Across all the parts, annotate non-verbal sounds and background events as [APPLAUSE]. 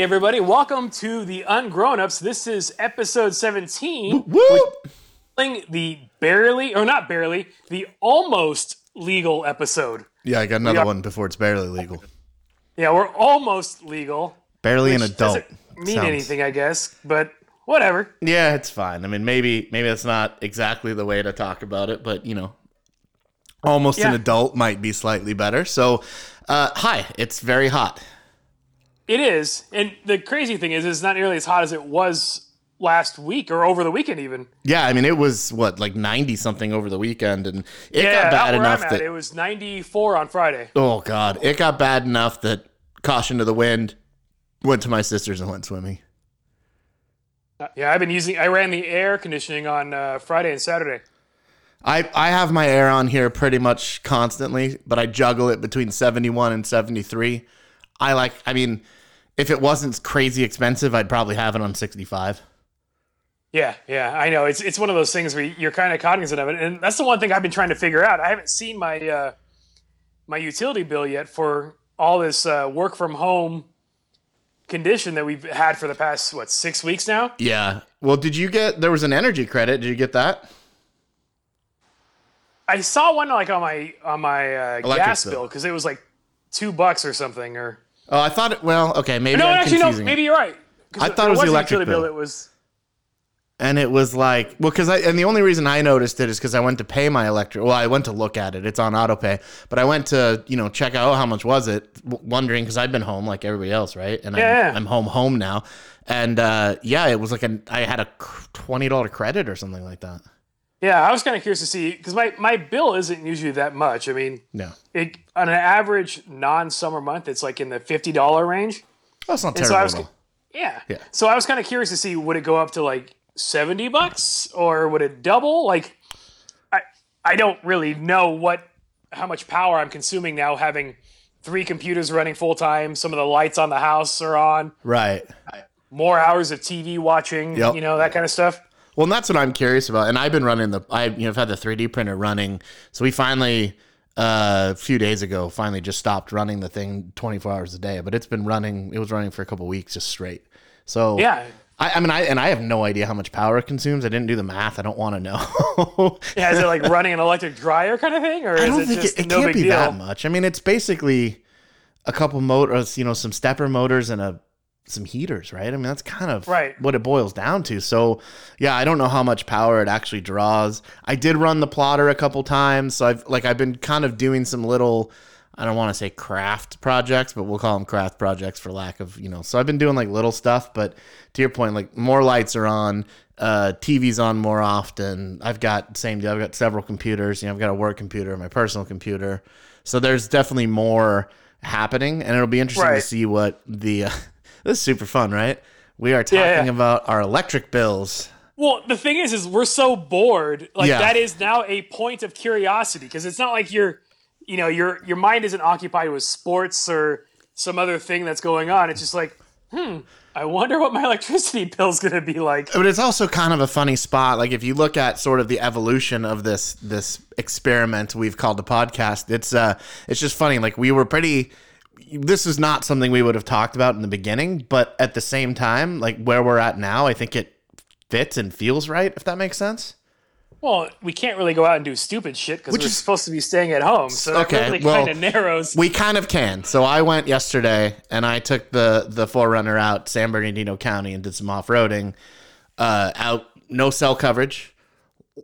Hey, everybody, welcome to the Ungrown Ups. This is episode 17. Woo! The barely, or not barely, the almost legal episode. Yeah, I got another are- one before it's barely legal. Yeah, we're almost legal. Barely an adult. Doesn't mean Sounds- anything, I guess, but whatever. Yeah, it's fine. I mean, maybe maybe that's not exactly the way to talk about it, but you know, almost an adult might be slightly better. So, uh, hi, it's very hot. It is. And the crazy thing is, it's not nearly as hot as it was last week or over the weekend, even. Yeah, I mean, it was what like ninety something over the weekend, and it Yeah, got bad enough that it was 94 on Friday. oh god, it got bad enough that caution to the wind. Went to my sister's and went swimming. Yeah, I've been using, I ran the air conditioning on uh, Friday and Saturday. I, I have my air on here pretty much constantly, but I juggle it between 71 and 73. I like, I mean, if it wasn't crazy expensive, I'd probably have it on 65. Yeah, yeah, I know. It's it's one of those things where you're kind of cognizant of it, and that's the one thing I've been trying to figure out. I haven't seen my uh, my utility bill yet for all this uh, work from home condition that we've had for the past what six weeks now. Yeah. Well, did you get, there was an energy credit. Did you get that? I saw one like on my on my uh, gas bill. bill because it was like two bucks or something. Or Oh, I thought it, well, okay, maybe no, I'm actually no, it. maybe you're right. I thought it was the electric utility bill. It was And it was like, well, because I, and the only reason I noticed it is because I went to pay my electric. Well, I went to look at it. It's on auto pay, but I went to, you know, check out oh, how much was it, wondering because I've been home like everybody else, right? And Yeah. I'm, I'm home, home now. And uh, yeah, it was like an, I had a $20 credit or something like that. Yeah. I was kind of curious to see because my my bill isn't usually that much. I mean, No. it on an average non summer month, it's like in the fifty dollar range. That's not so terrible. I was-. Yeah. Yeah. So I was kind of curious to see would it go up to like 70 bucks or would it double? Like I I don't really know what how much power I'm consuming now having three computers running full time, some of the lights on the house are on, Right. more hours of TV watching, Yep. you know, that kind of stuff. Well, and that's what I'm curious about. And I've been running the, I you know, I've had the 3D printer running. So we finally, uh, a few days ago, finally just stopped running the thing 24 hours a day. But it's been running. It was running for a couple weeks just straight. So Yeah. I, I mean, I and I have no idea how much power it consumes. I didn't do the math. I don't want to know. [LAUGHS] Yeah, is it like running an electric dryer kind of thing or I is don't it think just it, it no can't be deal? that much. I mean, it's basically a couple motors, you know, some stepper motors and a some heaters, right? I mean, that's kind of Right. what it boils down to. So, yeah, I don't know how much power it actually draws. I did run the plotter a couple times, so I've like I've been kind of doing some little I don't want to say craft projects, but we'll call them craft projects for lack of, you know. So I've been doing like little stuff, but to your point, like more lights are on, uh, TV's on more often. I've got same deal. I've got several computers. You know, I've got a work computer, my personal computer. So there's definitely more happening, and it'll be interesting to see what the. Uh, [LAUGHS] this is super fun, right? We are talking Yeah, yeah. about our electric bills. Well, the thing is, is we're so bored. Like Yeah. that is now a point of curiosity because it's not like you're, you know, your your mind isn't occupied with sports or some other thing that's going on. It's just like, hmm, I wonder what my [LAUGHS] electricity bill's gonna be like. but it's also kind of a funny spot like if you look at sort of the evolution of this this experiment we've called the podcast it's uh it's just funny like we were pretty this is not something we would have talked about in the beginning but at the same time like where we're at now i think it fits and feels right if that makes sense Well, we can't really go out and do stupid shit because we're is- supposed to be staying at home. So that Okay, really well, kind of narrows. we kind of can so i went yesterday and i took the the forerunner out san bernardino county and did some off-roading uh out no cell coverage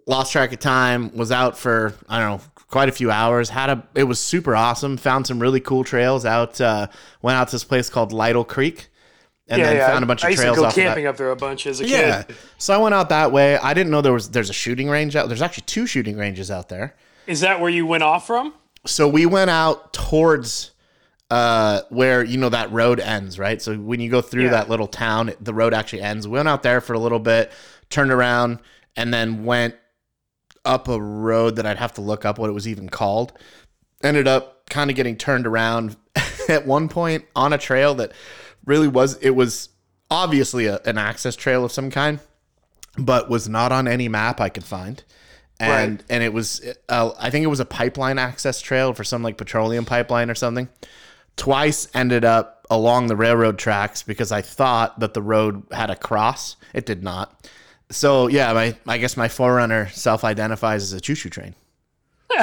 lost track of time was out for i don't know quite a few hours had a it was super awesome found some really cool trails out uh went out to this place called lytle creek and yeah, then yeah. found a bunch I of used trails to go camping up there a bunch as a yeah kid. so i went out that way i didn't know there was there's a shooting range out there's actually two shooting ranges out there Is that where you went off from? so we went out towards uh where you know that road ends right so when you go through Yeah. that little town the road actually ends we went out there for a little bit turned around and then went up a road that i'd have to look up what it was even called ended up kind of getting turned around [LAUGHS] at one point on a trail that really was it was obviously a, an access trail of some kind but was not on any map i could find and Right. and it was uh, I think it was a pipeline access trail for some like petroleum pipeline or something. twice ended up along the railroad tracks because I thought that the road had a cross. It did not. So yeah, my I guess my forerunner self-identifies as a choo-choo train. [LAUGHS]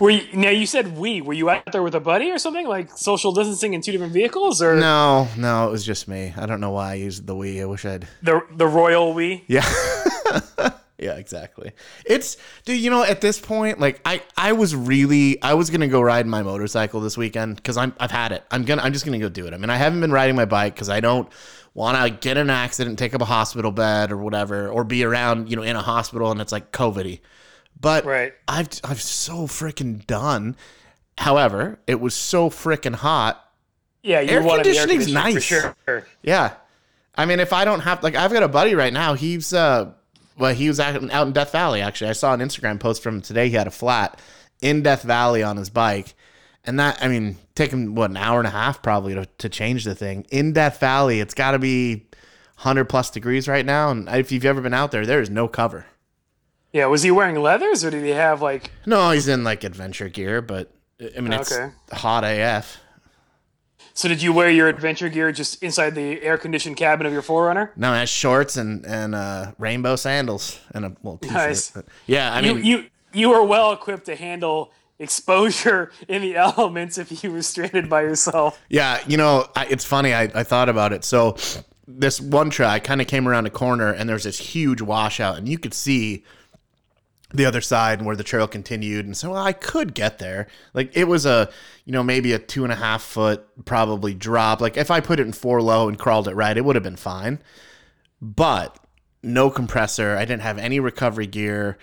Were you, now you said we? Were you out there with a buddy or something like social distancing in two different vehicles, or No, no, it was just me. I don't know why I used the we. I wish I'd. the the royal we? Yeah. [LAUGHS] yeah, exactly. It's dude, you know, at this point, like I I was really I was gonna go ride my motorcycle this weekend because I'm I've had it. I'm gonna I'm just gonna go do it. I mean, I haven't been riding my bike because I don't want to get in an accident, take up a hospital bed or whatever, or be around you know in a hospital and it's like COVIDy. But Right. I've I've so freaking done. However, it was so freaking hot Yeah, you Air the air conditioning's nice. for sure. yeah. I mean, if I don't have like I've got a buddy right now. He's uh well, he was out, out in Death Valley actually. I saw an Instagram post from him today. He had a flat in Death Valley on his bike. And that I mean, taking what an hour and a half probably to, to change the thing. In Death Valley, it's got to be 100 plus degrees right now and if you've ever been out there, there is no cover. Yeah, was he wearing leathers or did he have like? No, he's in like adventure gear, but I mean, it's Okay. hot AF. So did you wear your adventure gear just inside the air conditioned cabin of your Forerunner? No, I had shorts and and uh, rainbow sandals and a well, t-shirt. Nice. But yeah, I You mean, you you were well equipped to handle exposure [LAUGHS] in the elements if you were stranded by yourself. Yeah, you know, I, it's funny. I, I thought about it. So this one try kind of came around a corner, and there's this huge washout, and you could see the other side and where the trail continued. And so well, I could get there. Like it was a, you know, maybe a two and a half foot probably drop. Like if I put it in four low and crawled it right, it would have been fine. But no compressor. I didn't have any recovery gear.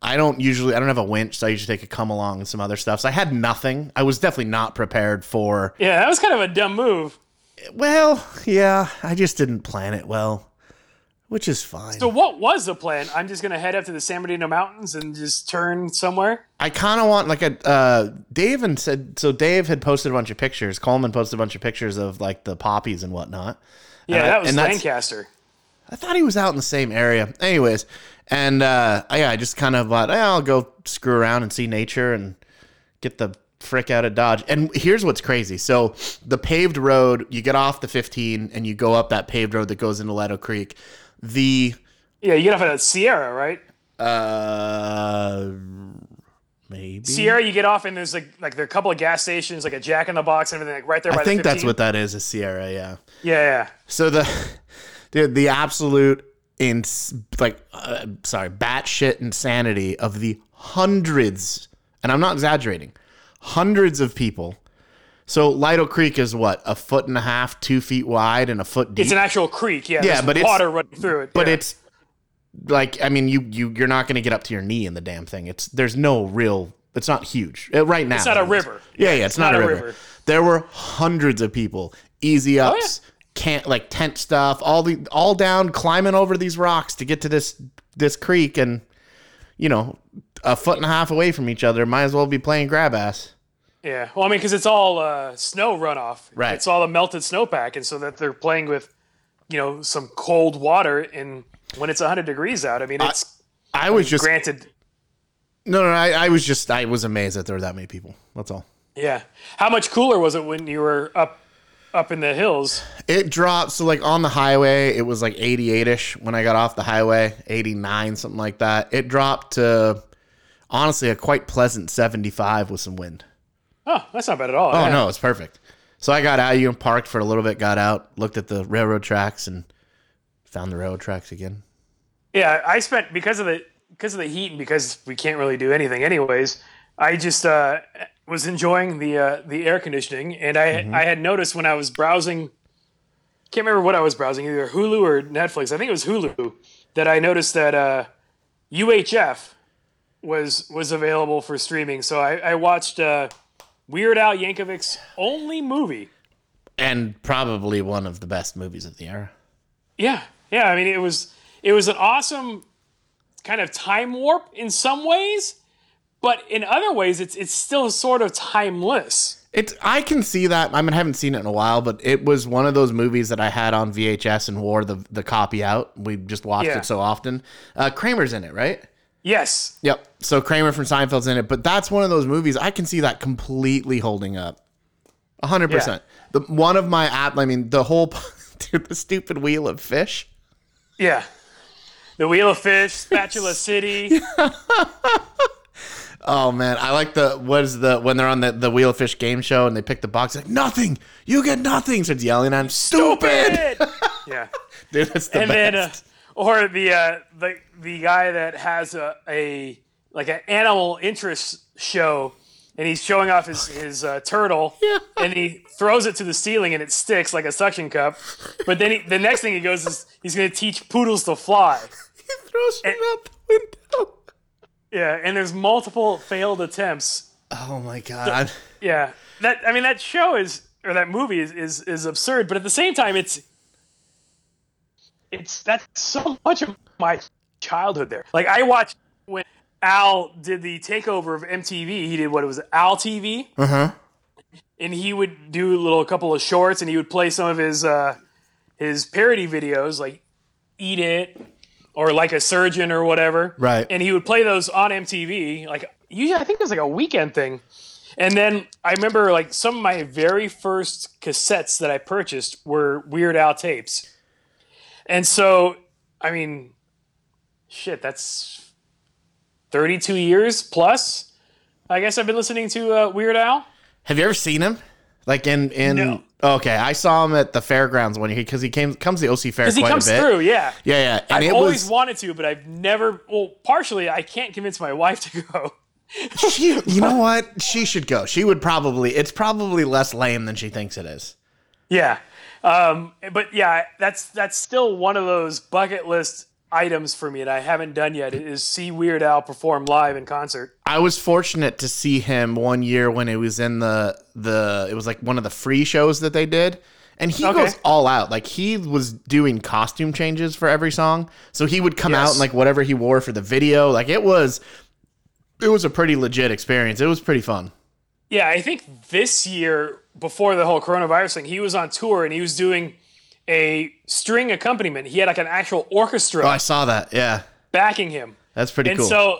I don't usually. I don't have a winch, so I usually take a come along and some other stuff. So I had nothing. I was definitely not prepared for Yeah, that was kind of a dumb move. well, yeah, I just didn't plan it well, which is fine. So what was the plan? I'm just gonna head up to the San Bernardino Mountains and just turn somewhere. I kind of want like a uh, Dave and said so. Dave had posted a bunch of pictures. Coleman posted a bunch of pictures of like the poppies and whatnot. Yeah, And I- that was and Lancaster. I thought he was out in the same area. Anyways, and uh, yeah, I just kind of thought, "Eh, I'll go screw around and see nature and get the frick out of Dodge. And here's what's crazy. So the paved road, you get off the 15 and you go up that paved road that goes into Lytle Creek. The Yeah, you get off at Sierra, right? uh maybe Sierra, you get off and there's like like there are a couple of gas stations, like a Jack in the Box and everything, like right there. by I think the that's what that is, a Sierra, yeah. Yeah, yeah. So the [LAUGHS] dude, the absolute in like uh, sorry, batshit insanity of the hundreds, and I'm not exaggerating, hundreds of people. So Lytle Creek is what a foot and a half, two feet wide, and a foot deep. It's an actual creek. Yeah, Yeah, but it's- water running through it. but yeah. it's like I mean, you you you're not going to get up to your knee in the damn thing. It's there's no real. It's not huge Uh, right now. It's not a river. Yeah, yeah, it's, not, a, river. There were hundreds of people, easy Oh, ups, can't like tent stuff, all the all down, climbing over these rocks to get to this this creek, and you know, a foot and a half away from each other. Might as well be playing grab ass. Yeah, well, I mean, because it's all uh, snow runoff. Right. It's all the melted snowpack, and so that they're playing with, you know, some cold water. And when it's 100 degrees out, I mean, it's I was just granted. no, no. I, I was just I was amazed that there were that many people. That's all. Yeah. How much cooler was it when you were up up in the hills? It dropped. So like on the highway, it was like 88 ish when I got off the highway, 89, something like that. It dropped to honestly a quite pleasant 75 with some wind. Oh, that's not bad at all. Oh yeah. no, it's perfect. So I got out, you and parked for a little bit, got out, looked at the railroad tracks, and found the railroad tracks again. Yeah, I spent because of the because of the heat and because we can't really do anything anyways. I just uh, was enjoying the uh, the air conditioning, and I Mm-hmm. I had noticed when I was browsing, can't remember what I was browsing, either Hulu or Netflix. I think it was Hulu that I noticed that uh, UHF was was available for streaming. So I, I watched uh, Weird Al Yankovic's only movie. And probably one of the best movies of the era. Yeah, yeah. I mean, it was it was an awesome kind of time warp in some ways, but in other ways, it's it's still sort of timeless. It's I can see that. I mean, I haven't seen it in a while, but it was one of those movies that I had on VHS and wore the the copy out. We just watched Yeah. it so often. Uh, Kramer's in it, right? Yes, Yep. So Kramer from Seinfeld's in it, but that's one of those movies I can see that completely holding up. hundred percent. The one of my app. I mean, the whole [LAUGHS] dude, the stupid wheel of fish. Yeah. The Wheel of Fish, Spatula [LAUGHS] City. [LAUGHS] Oh man, I like the what is the when they're on the the wheel of fish game show and they pick the box like nothing, you get nothing. Starts yelling at him, stupid. [LAUGHS] yeah. Dude, that's the and best. then uh, or the uh, the the guy that has a, a like an animal interest show and he's showing off his his uh, turtle [LAUGHS] Yeah. and he throws it to the ceiling and it sticks like a suction cup but then he, the next thing he goes is he's going to teach poodles to fly [LAUGHS] he throws him out the window. Yeah and there's multiple failed attempts Oh my god. yeah that i mean that show is or that movie is is, is absurd but at the same time it's it's that's so much of my childhood there like i watched when al did the takeover of mtv he did what it was al tv Uh huh. and he would do a little couple of shorts and he would play some of his uh his parody videos like eat it or like a surgeon or whatever Right. and he would play those on mtv like usually i think it was like a weekend thing and then i remember like some of my very first cassettes that i purchased were weird al tapes and so i mean shit that's 32 years plus i guess i've been listening to uh, weird al Have you ever seen him? Like in in No. Okay, I saw him at the fairgrounds one year because he came comes to the OC Fair because he quite comes a bit. through yeah Yeah, yeah. And I've always was wanted to, but I've never. Well, partially, I can't convince my wife to go. she, [LAUGHS] you know what? She should go. She would probably. It's probably less lame than she thinks it is. Yeah, um, but yeah, that's that's still one of those bucket list items for me that I haven't done yet. Is see Weird Al perform live in concert. I was fortunate to see him one year when it was in the the it was like one of the free shows that they did. And he Okay. goes all out. Like he was doing costume changes for every song. So he would come out Yes. in like whatever he wore for the video. Like it was it was a pretty legit experience. It was pretty fun. Yeah, I think this year before the whole coronavirus thing, he was on tour and he was doing a string accompaniment. He had like an actual orchestra Oh, I saw that. Yeah. backing him. That's pretty And cool. And so,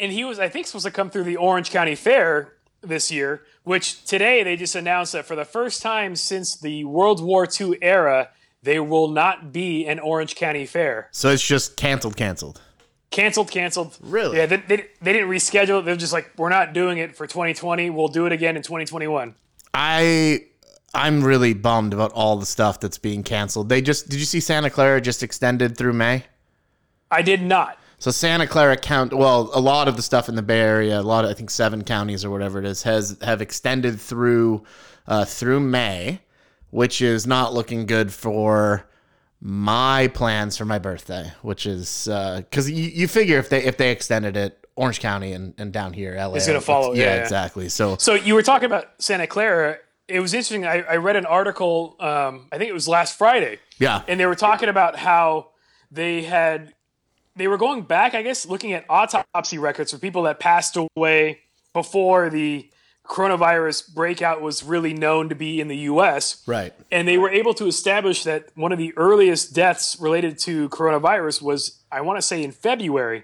and he was, I think, supposed to come through the Orange County Fair this year, which today they just announced that for the first time since the World War II era, they will not be an Orange County Fair. so it's just canceled canceled. Canceled, canceled. Really? Yeah, they, they, they didn't reschedule. They're just like, we're not doing it for 2020. We'll do it again in 2021. I I'm really bummed about all the stuff that's being canceled. They just did you see Santa Clara just extended through May? I did not. So Santa Clara count well, a lot of the stuff in the Bay Area, a lot of I think seven counties or whatever it is, has have extended through uh, through May, which is not looking good for my plans for my birthday, which is because you, you figure if they if they extended it, Orange County and, and down here, LA, It's gonna follow, Yeah, yeah, yeah. exactly. So So you were talking about Santa Clara. It was interesting. I, I read an article, um, I think it was last Friday, yeah, and they were talking about how they had they were going back i guess looking at autopsy records for people that passed away before the coronavirus breakout was really known to be in the us right. and they were able to establish that one of the earliest deaths related to coronavirus was i want to say in february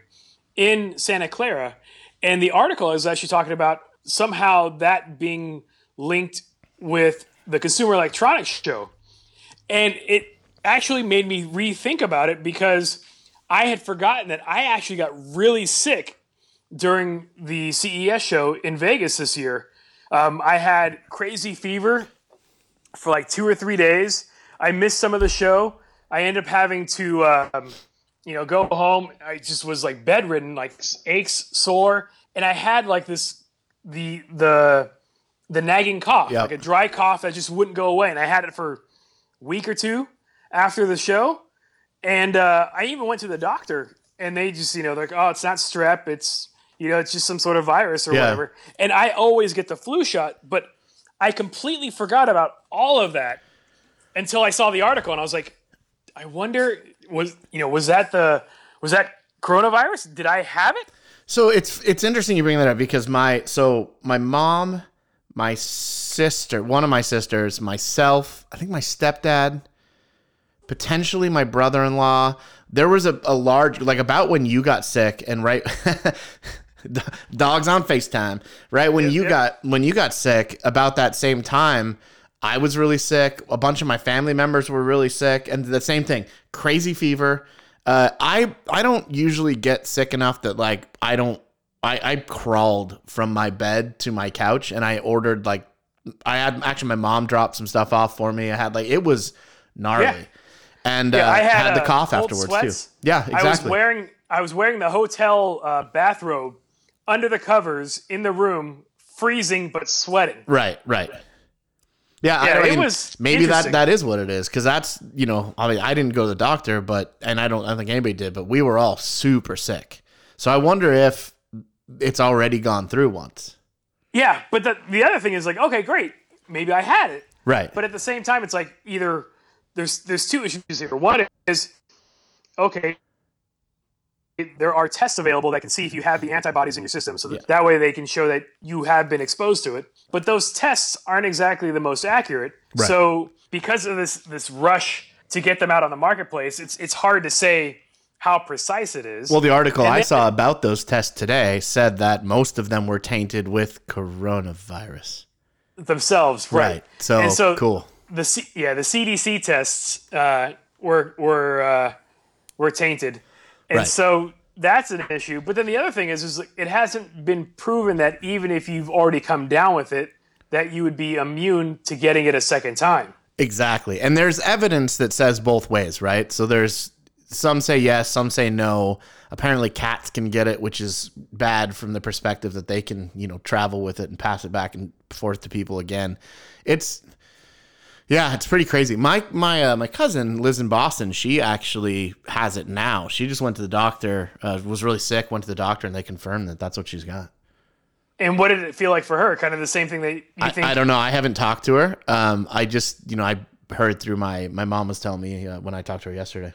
in santa clara and the article is actually talking about somehow that being linked with the consumer electronics show and it actually made me rethink about it because I had forgotten that I actually got really sick during the CES show in Vegas this year. Um, I had crazy fever for like two or three days. I missed some of the show. I ended up having to, um, you know, go home. I just was like bedridden, like aches, sore, and I had like this the the the nagging cough, Yep. like a dry cough that just wouldn't go away, and I had it for a week or two after the show. And uh, I even went to the doctor, and they just, you know, they're like, "Oh, it's not strep. It's, you know, it's just some sort of virus or Yeah. whatever." And I always get the flu shot, but I completely forgot about all of that until I saw the article, and I was like, "I wonder, was you know, was that the was that coronavirus? Did I have it?" So it's it's interesting you bring that up because my so my mom, my sister, one of my sisters, myself, I think my stepdad, potentially my brother-in-law. There was a, a large like about when you got sick and right [LAUGHS] Dogs on FaceTime, right? When you yep. got when you got sick about that same time, I was really sick. A bunch of my family members were really sick, and the same thing, crazy fever. Uh, I I don't usually get sick enough that like I don't I, I crawled from my bed to my couch and I ordered like I had actually my mom dropped some stuff off for me. I had like it was gnarly. Yeah. And Yeah, uh, I had, the uh, cough afterwards sweats. too. Yeah, exactly. I was wearing I was wearing the hotel uh, bathrobe under the covers in the room, freezing but sweating. Right, right. Yeah, Yeah, I it mean, was maybe that that is what it is because that's you know I mean I didn't go to the doctor, but and I don't I don't think anybody did, but we were all super sick. So I wonder if it's already gone through once. Yeah, but the the other thing is like, okay, great, maybe I had it, Right. but at the same time, it's like either there's there's two issues here. One is okay. There are tests available that can see if you have the antibodies in your system, so that, Yeah. that way they can show that you have been exposed to it. But those tests aren't exactly the most accurate. Right. So because of this this rush to get them out on the marketplace, it's it's hard to say how precise it is. well, the article And I then- saw about those tests today said that most of them were tainted with coronavirus. themselves, right? Right. So, so cool. the C- yeah the CDC tests uh, were were uh, were tainted, and Right. so that's an issue. But then the other thing is, is it hasn't been proven that even if you've already come down with it, that you would be immune to getting it a second time. Exactly. And there's evidence that says both ways, right? So there's some say yes, some say no. Apparently cats can get it, which is bad from the perspective that they can, you know, travel with it and pass it back and forth to people again. It's yeah, it's pretty crazy. My my uh, my cousin lives in Boston. She actually has it now. She just went to the doctor, uh, was really sick, went to the doctor, and they confirmed that that's what she's got. And what did it feel like for her? Kind of the same thing that you I, think. I don't know. I haven't talked to her. Um, I just you know I heard through my my mom was telling me uh, when I talked to her yesterday.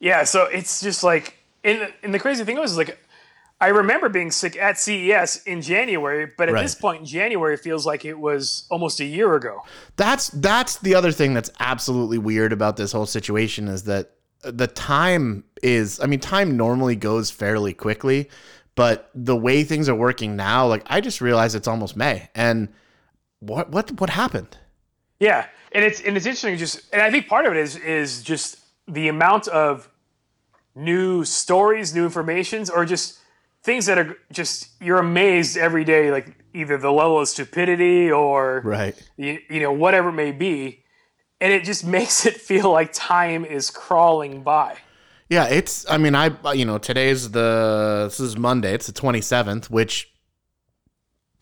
Yeah, so it's just like, and, and the crazy thing was, like, I remember being sick at CES in January, but at Right. this point in January, feels like it was almost a year ago. That's that's the other thing that's absolutely weird about this whole situation is that uh, the time is I mean time normally goes fairly quickly, but the way things are working now, like I just realized it's almost May. And what what what happened? Yeah, and it's and it's interesting. Just and I think part of it is is just the amount of new stories, new informations, or just things that are just you're amazed every day. Like either the level of stupidity or Right. you, you know whatever it may be, and it just [LAUGHS] makes it feel like time is crawling by. Yeah, it's I mean I you know, today's the this is Monday, it's the 27th, which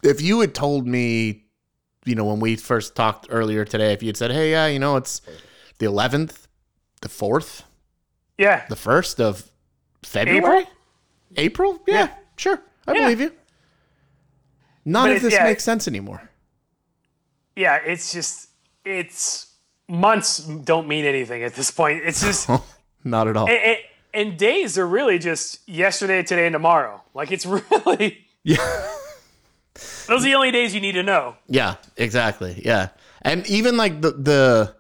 if you had told me, you know, when we first talked earlier today, if you had said, "Hey, yeah, you know, it's the 11th, the 4th, Yeah, the 1st of February? April? April? Yeah, Yeah. sure. I Yeah. believe you. None But of this yeah. makes sense anymore. yeah. It's just it's months don't mean anything at this point. It's just. [LAUGHS] Not at all. and, and, and days are really just yesterday, today, and tomorrow. Like it's [LAUGHS] really yeah. those are the only days you need to know. Yeah, exactly. Yeah. And even like the the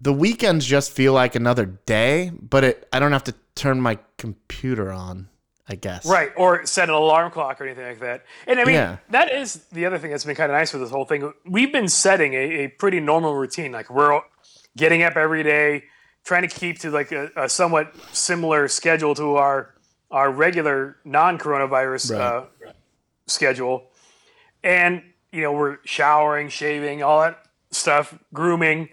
the weekends just feel like another day, but it I don't have to turn my computer on, I guess. Right. Or set an alarm clock or anything like that. And I mean, Yeah. that is the other thing that's been kind of nice with this whole thing. We've been setting a, a pretty normal routine. Like we're getting up every day, trying to keep to like a, a somewhat similar schedule to our our regular non-coronavirus Right. uh, schedule. And you know, we're showering, shaving, all that stuff, grooming.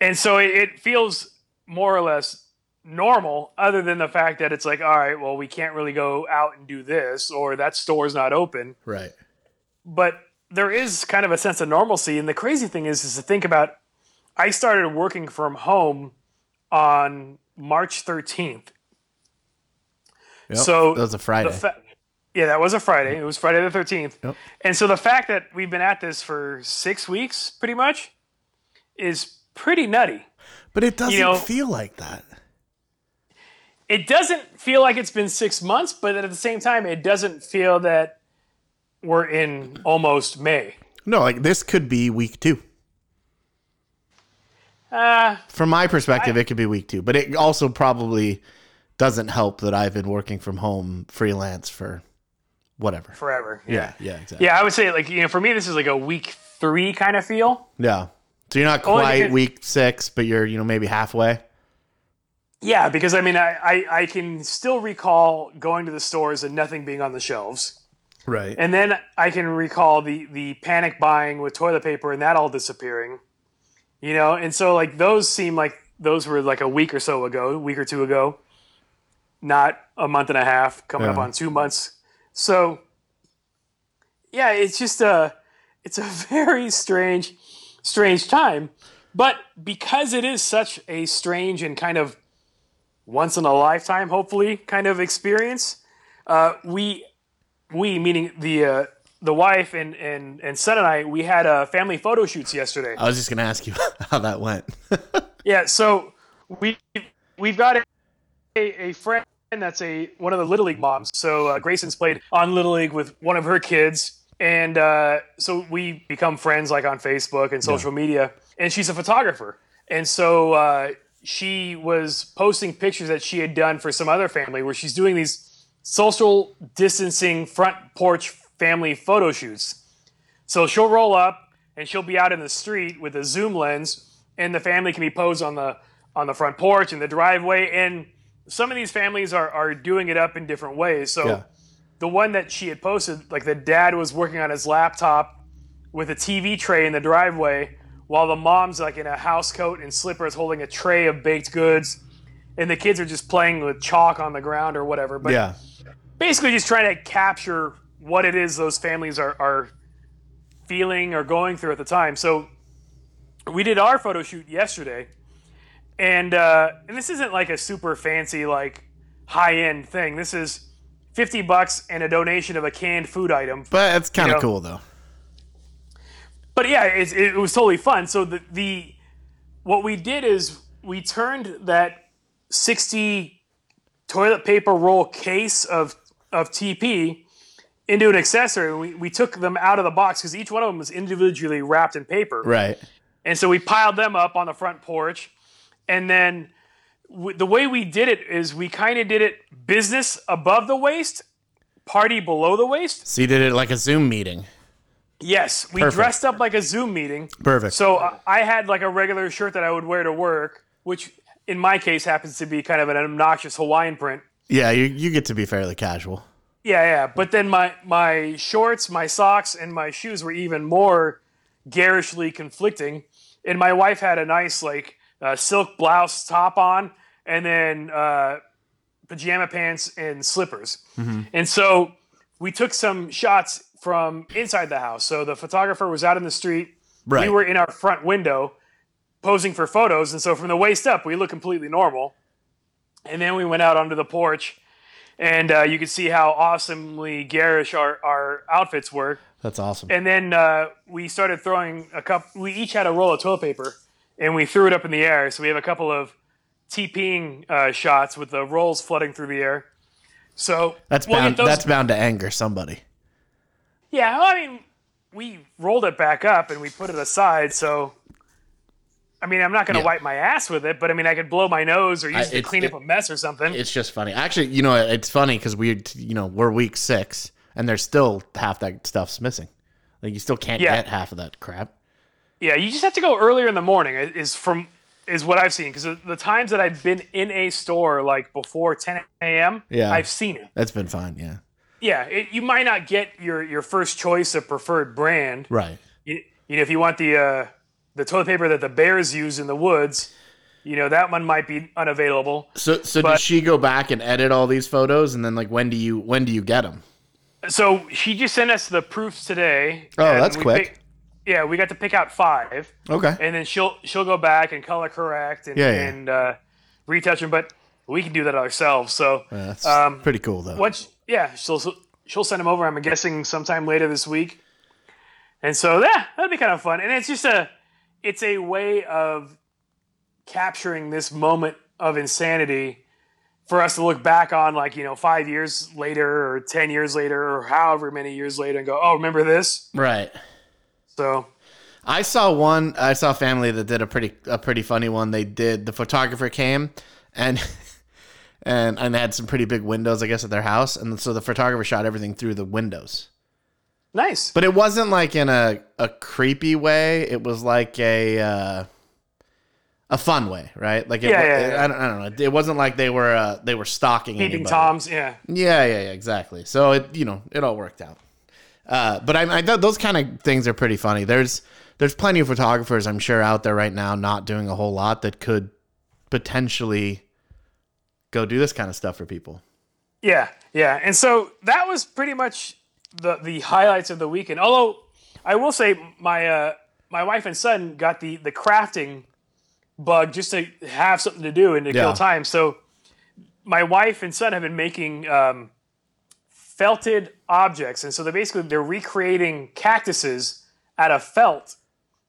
And so it, it feels more or less normal other than the fact that it's like all right well we can't really go out and do this or that store's not open Right. but there is kind of a sense of normalcy and the crazy thing is is to think about i started working from home on march 13th Yep. So, that was a Friday. fa- yeah that was a friday it was friday the 13th Yep. and so the fact that we've been at this for six weeks pretty much is pretty nutty but it doesn't know- feel like that. it doesn't feel like it's been six months, but at the same time, it doesn't feel that we're in almost May. No, like this could be week 2. Uh, From my perspective, it could be week 2, but it also probably doesn't help that I've been working from home freelance for whatever. forever. Yeah, yeah, exactly. Yeah, I would say like you know for me this is like a week three kind of feel. Yeah. So you're not quite because- week six, but you're you know maybe halfway. Yeah, because I mean I, I I can still recall going to the stores and nothing being on the shelves. Right. And then I can recall the the panic buying with toilet paper and that all disappearing. You know, and so like those seem like those were like a week or so ago, a week or two ago, not a month and a half, coming up on two months. So yeah, it's just a it's a [LAUGHS] very strange strange time. But because it is such a strange and kind of once in a lifetime, hopefully, kind of experience, uh, we we meaning the uh, the wife and, and and son and I we had a family photo shoots yesterday. I was just gonna ask you [LAUGHS] how that went. [LAUGHS] Yeah, so we we've got a, a friend that's a one of the little league moms. So uh, Grayson's played on little league with one of her kids, and uh, so we become friends like on Facebook and social media. And she's a photographer, and so uh, she was posting pictures that she had done for some other family where she's doing these social distancing front porch family photo shoots. So she'll roll up and she'll be out in the street with a zoom lens, and the family can be posed on the on the front porch and the driveway. And some of these families are are doing it up in different ways. So Yeah. The one that she had posted, like the dad was working on his laptop with a TV tray in the driveway, while the mom's like in a house coat and slippers holding a tray of baked goods, and the kids are just playing with chalk on the ground or whatever. But yeah. basically just trying to capture what it is those families are, are feeling or going through at the time. So we did our photo shoot yesterday, and uh, and this isn't like a super fancy like high end thing. This is fifty bucks and a donation of a canned food item. But it's kind of know, cool though. But yeah, it's, it was totally fun. So the the what we did is we turned that sixty toilet paper roll case of of TP into an accessory. We, we took them out of the box because each one of them was individually wrapped in paper. Right. And so we piled them up on the front porch. And then w- the way we did it is we kind of did it business above the waist, party below the waist. So you did it like a Zoom meeting. Yes, we Perfect. dressed up like a Zoom meeting. Perfect. So uh, I had like a regular shirt that I would wear to work, which in my case happens to be kind of an obnoxious Hawaiian print. yeah, you you get to be fairly casual. Yeah, yeah. But then my my shorts, my socks, and my shoes were even more garishly conflicting. And my wife had a nice like uh, silk blouse top on, and then uh, pajama pants and slippers. And so we took some shots from inside the house. So the photographer was out in the street. Right. We were in our front window posing for photos. And so from the waist up, we look completely normal. And then we went out onto the porch and uh, you could see how awesomely garish our, our outfits were. That's awesome. And then uh, we started throwing a cup. We each had a roll of toilet paper, and we threw it up in the air. So we have a couple of TPing uh, shots with the rolls flooding through the air. So That's we'll bound. those- That's bound to anger somebody. yeah. well, I mean, we rolled it back up and we put it aside. So. I mean, I'm not going to Yeah. wipe my ass with it, but I mean, I could blow my nose or use it to clean it- up a mess or something. It's just funny. Actually, you know, it's funny because we, you know, we're week six and there's still half that stuff's missing. Like you still can't Yeah. get half of that crap. Yeah, you just have to go earlier in the morning. i- Is from is what I've seen because the times that I've been in a store like before 10 a.m. Yeah. I've seen it. That's been fine. Yeah. Yeah, it, you might not get your your first choice of preferred brand. Right. You, you know, if you want the uh, the toilet paper that the bears use in the woods, you know that one might be unavailable. So, so But- did she go back and edit all these photos, and then like when do you when do you get them? So she just sent us the proofs today. Oh, that's quick. pick- yeah, we got to pick out five. Okay. and then she'll she'll go back and color correct and, Yeah, yeah. and uh, retouch them. But we can do that ourselves. So That's um, pretty cool though. once, yeah, she'll she'll send them over. I'm guessing sometime later this week. And so yeah, that'd be kind of fun. And it's just a it's a way of capturing this moment of insanity for us to look back on like you know five years later or ten years later or however many years later and go oh remember this Right. So I saw one. I saw a family that did a pretty a pretty funny one. They did the photographer came, and [LAUGHS] and and they had some pretty big windows, I guess, at their house, and so the photographer shot everything through the windows. Nice. But it wasn't like in a, a creepy way. It was like a uh, a fun way, right? Like it, Yeah, yeah, yeah. I, don't, I don't know. It wasn't like they were uh, they were stalking Peeping toms. Yeah. Yeah, yeah, yeah, exactly. So it you know it all worked out. Uh, but I, I thought those kind of things are pretty funny. There's there's plenty of photographers I'm sure out there right now not doing a whole lot that could potentially go do this kind of stuff for people. Yeah, yeah. And so that was pretty much the the highlights of the weekend. Although I will say my uh, my wife and son got the the crafting bug just to have something to do and to Yeah. kill time. So my wife and son have been making um, felted objects, and so they're basically they're recreating cactuses out of felt,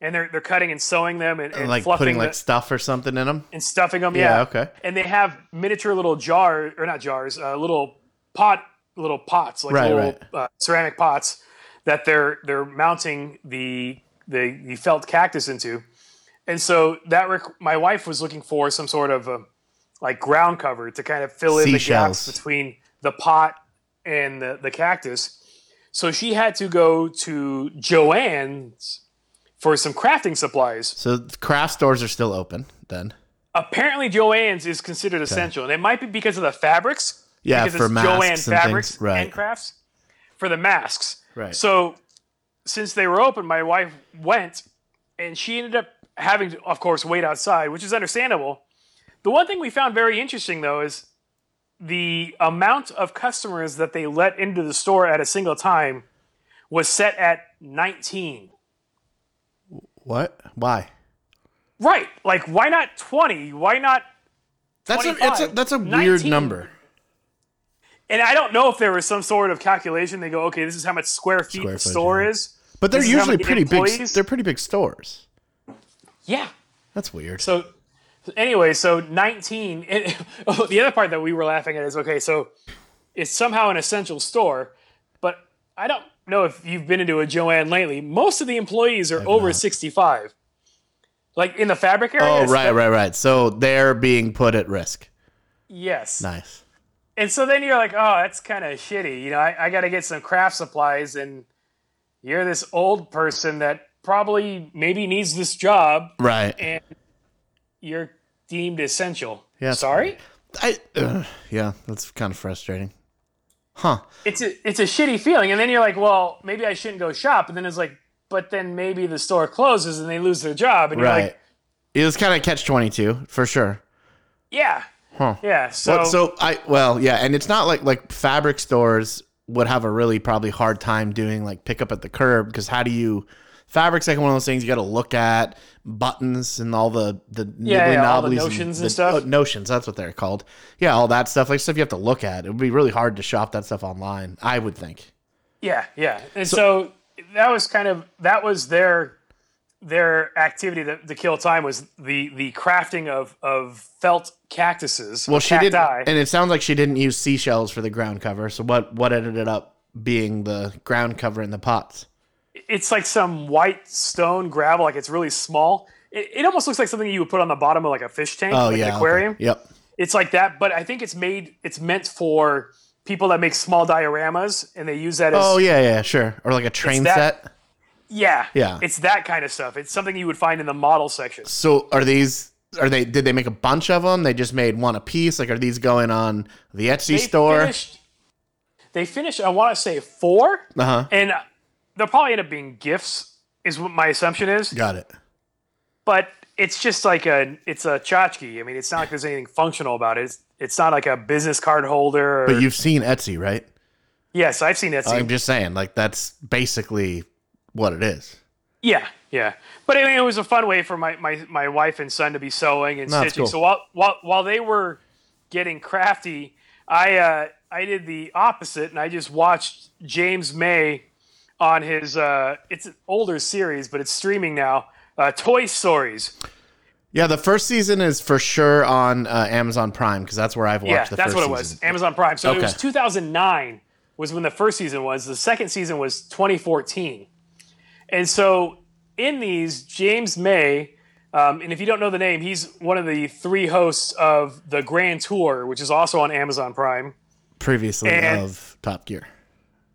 and they're they're cutting and sewing them and, and like fluffing putting the- like stuff or something in them. and stuffing them. Yeah, Yeah. okay. And they have miniature little jars or not jars, uh, little pot, little pots, like Right, little Uh, ceramic pots that they're they're mounting the the, the felt cactus into. And so that rec- my wife was looking for some sort of um like ground cover to kind of fill in the Seashells. gaps between the pot and the, the cactus. So she had to go to Joann's for some crafting supplies So craft stores are still open then. apparently Joann's is considered essential, and it might be because of the fabrics. Yeah, because for it's masks and fabrics things, right. and crafts for the masks. Right. So since they were open, my wife went, and she ended up having to, of course, wait outside, which is understandable. The one thing we found very interesting, though, is the amount of customers that they let into the store at a single time was set at 19. What? Why? Right. Like, why not 20? Why not That's a, it's a that's a weird 19. number. And I don't know if there was some sort of calculation. They go, okay, this is how much square feet Square the footage, store yeah. is. But they're This usually pretty big. They're pretty big stores. Yeah. That's weird. So anyway, so 19. [LAUGHS] And, oh, the other part that we were laughing at is okay, so it's somehow an essential store, but I don't know if you've been into a Joann lately. Most of the employees are over not. 65. Like in the fabric area. oh right, right, right. So they're being put at risk. Yes. Nice. And so then you're like, oh, that's kind of shitty. You know, I, I got to get some craft supplies, and you're this old person that probably maybe needs this job, Right. and you're deemed essential. Yeah, Sorry? I. Uh, yeah, that's kind of frustrating. Huh. It's a, it's a shitty feeling. And then you're like, well, maybe I shouldn't go shop. And then it's like, but then maybe the store closes and they lose their job. And you're Right. like, it was kind of catch twenty two for sure. yeah. Huh. Yeah. So, But so I well yeah, and it's not like like fabric stores would have a really probably hard time doing like pick up at the curb because how do you fabric's like one of those things you got to look at buttons and all the the Yeah, nibbly yeah, all the notions and the- stuff. oh, notions that's what they're called yeah all that stuff like stuff you have to look at it would be really hard to shop that stuff online I would think Yeah, yeah. And so, that was kind of that was their their activity to, to kill time was the the crafting of of felt cactuses. well she didn't and it sounds like she didn't use seashells for the ground cover so what what ended up being the ground cover in the pots it's like some white stone gravel, like it's really small. It, it almost looks like something you would put on the bottom of like a fish tank, oh like yeah an okay. aquarium. yep It's like that, but I think it's made. It's meant for people that make small dioramas, and they use that as oh yeah yeah sure or like a train that- set yeah, Yeah. It's that kind of stuff. It's something you would find in the model section. So are these are they did they make a bunch of them? They just made one a piece? Like are these going on the Etsy They store? Finished, they finished. I want to say four, Uh-huh. and they'll probably end up being gifts. Is what my assumption is. Got it. but it's just like a it's a tchotchke. I mean, it's not like there's anything functional about it. It's, it's not like a business card holder. Or, But you've seen Etsy, right? yes, I've seen Etsy. I'm just saying, like that's basically what it is. yeah, yeah. But I mean, it was a fun way for my, my, my wife and son to be sewing and No, stitching. cool. So while, while while they were getting crafty, I uh, I did the opposite, and I just watched James May on his. Uh, it's an older series, but it's streaming now. Uh, Toy Stories. Yeah, the first season is for sure on uh, Amazon Prime because that's where I've watched Yeah, the that's first what it was. season. Amazon Prime. So it was 2009 was when the first season was. The second season was 2014. And so in these, James May Um, and if you don't know the name, he's one of the three hosts of the Grand Tour, which is also on Amazon Prime. Previously And- of Top Gear.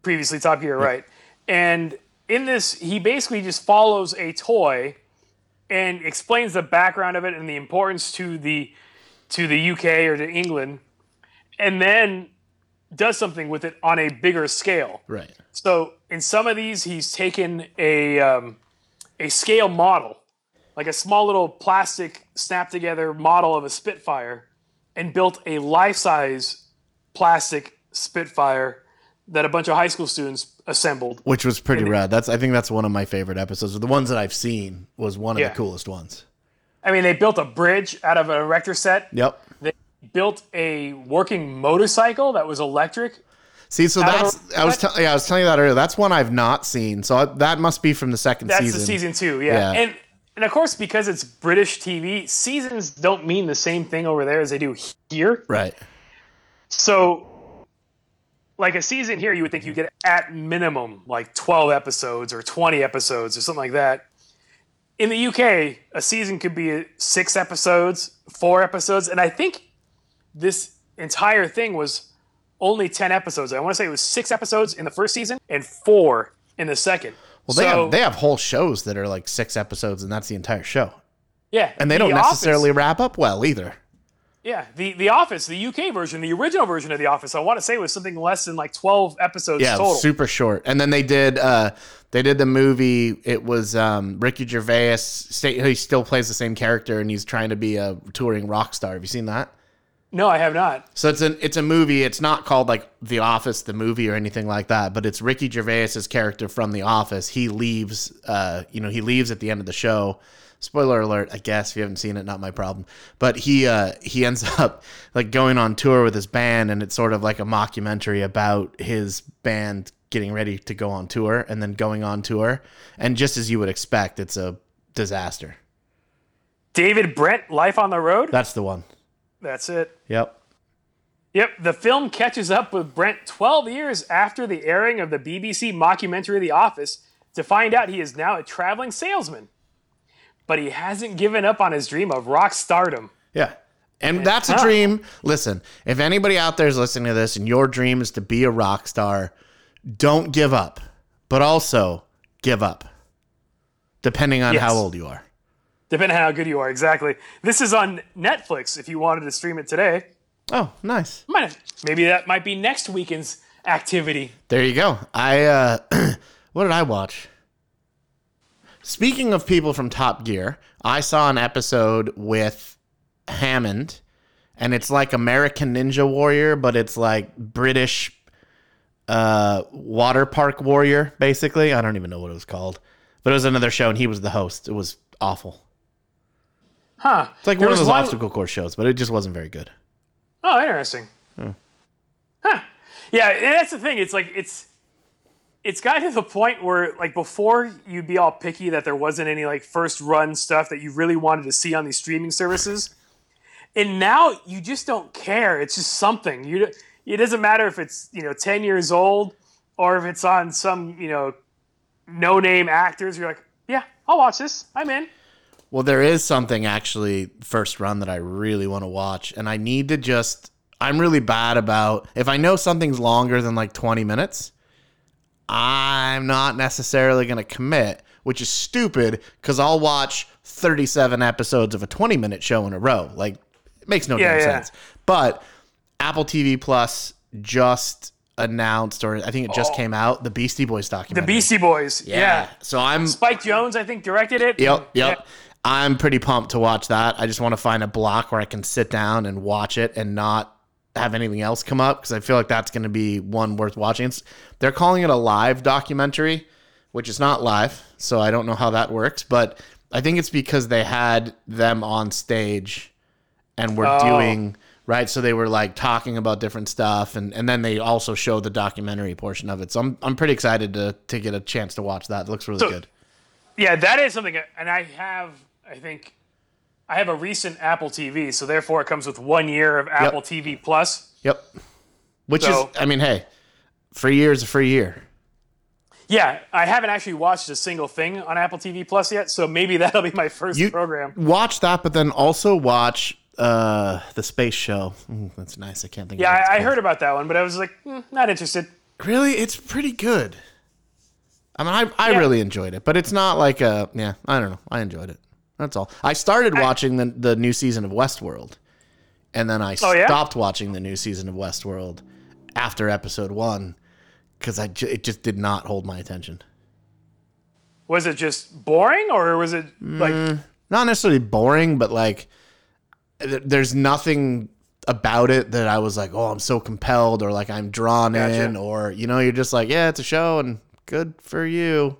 previously Top Gear, right? And in this, he basically just follows a toy and explains the background of it and the importance to the to the UK or to England, and then does something with it on a bigger scale. Right. So in some of these, he's taken a um, a scale model, like a small little plastic snap together model of a Spitfire, and built a life size plastic Spitfire that a bunch of high school students assembled. Which was pretty rad. That's I think that's one of my favorite episodes. The ones that I've seen was one of Yeah. the coolest ones. I mean, they built a bridge out of an erector set. Yep. They built a working motorcycle that was electric. See, so of that's a- I was yeah I was telling you that earlier. That's one I've not seen. So I, that must be from the second That's season. That's the season two, yeah. Yeah. And and of course, because it's British TV, seasons don't mean the same thing over there as they do here. Right. So, like a season here, you would think you get at minimum like 12 episodes or 20 episodes or something like that. In the UK, a season could be six episodes, four episodes, and I think this entire thing was only 10 episodes. I want to say it was six episodes in the first season and four in the second. Well, they so, have they have whole shows that are like six episodes, and that's the entire show. yeah, And they The don't Office- necessarily wrap up well either. Yeah, the the Office, the UK version, the original version of the Office, I want to say was something less than like 12 episodes Yeah, total. super short. And then they did uh they did the movie. It was um Ricky Gervais. Stay, he still plays the same character, and he's trying to be a touring rock star. Have you seen that? no, I have not. So it's an it's a movie. It's not called like The Office, the movie, or anything like that. But it's Ricky Gervais's character from The Office. He leaves. Uh, you know, he leaves at the end of the show. Spoiler alert, I guess if you haven't seen it, not my problem. But he uh, he ends [LAUGHS] up like going on tour with his band, and it's sort of like a mockumentary about his band getting ready to go on tour and then going on tour. And just as you would expect, it's a disaster. David Brent, Life on the Road. That's the one. That's it. Yep. Yep, the film catches up with Brent 12 years after the airing of the BBC mockumentary The Office to find out he is now a traveling salesman. But he hasn't given up on his dream of rock stardom. Yeah. And that's a dream. Listen, if anybody out there is listening to this and your dream is to be a rock star, don't give up. But also give up. Depending on Yes. how old you are. Depending on how good you are, exactly. This is on Netflix if you wanted to stream it today. Oh, nice. Might have, maybe that might be next weekend's activity. There you go. I uh [CLEARS THROAT] what did I watch? Speaking of people from Top Gear, I saw an episode with Hammond and it's like American Ninja Warrior, but it's like British uh water park warrior basically. I don't even know what it was called. But it was another show and he was the host. It was awful. Huh. It's like There one of those one- obstacle course shows, but it just wasn't very good. Oh, interesting. Huh. Yeah, that's the thing. It's like it's it's got to the point where like before you'd be all picky that there wasn't any like first run stuff that you really wanted to see on these streaming services. And now you just don't care. It's just something. You it doesn't matter if it's, you know, 10 years old or if it's on some, you know, no-name actors. You're like, "Yeah, I'll watch this. I'm in." Well, there is something actually first run that I really want to watch, and I need to just. I'm really bad about if I know something's longer than like 20 minutes, I'm not necessarily going to commit, which is stupid because I'll watch 37 episodes of a 20 minute show in a row. Like, it makes no damn yeah. sense. But Apple TV Plus just announced, or I think it just oh. came out, the Beastie Boys documentary. The. Beastie Boys. Yeah. So I'm Spike Jonze I think directed it. Yep, yep. Yeah. I'm pretty pumped to watch that. I just want to find a block where I can sit down and watch it and not have anything else come up because I feel like that's going to be one worth watching. It's, they're calling it a live documentary, which is not live, so I don't know how that works, but I think it's because they had them on stage and were Oh. doing right so they were like talking about different stuff and, and then they also showed the documentary portion of it so I'm, I'm pretty excited to, to get a chance to watch that it looks really So- good Yeah, that is something, and I have, I think, I have a recent Apple TV, so therefore it comes with one year of Apple TV Plus. Yep. Which So- is, I mean, hey, free year is a free year. Yeah, I haven't actually watched a single thing on Apple TV Plus yet, so maybe [LAUGHS] that'll be my first You program. watch that, but then also watch uh the space show. Mm, that's nice. I can't think. Yeah, I, I heard about that one, but I was like, mm, not interested. Really, it's pretty good. I mean, I, I Yeah. really enjoyed it, but it's not like a yeah. I don't know. I enjoyed it. That's all. I started watching the the new season of Westworld, and then I Oh, yeah? stopped watching the new season of Westworld after episode one because I it just did not hold my attention. Was it just boring, or was it mm, like Not necessarily boring, but like th- there's nothing about it that I was like, oh, I'm so compelled, or like I'm drawn Gotcha. in, or you know, you're just like, yeah, it's a show, and good for you.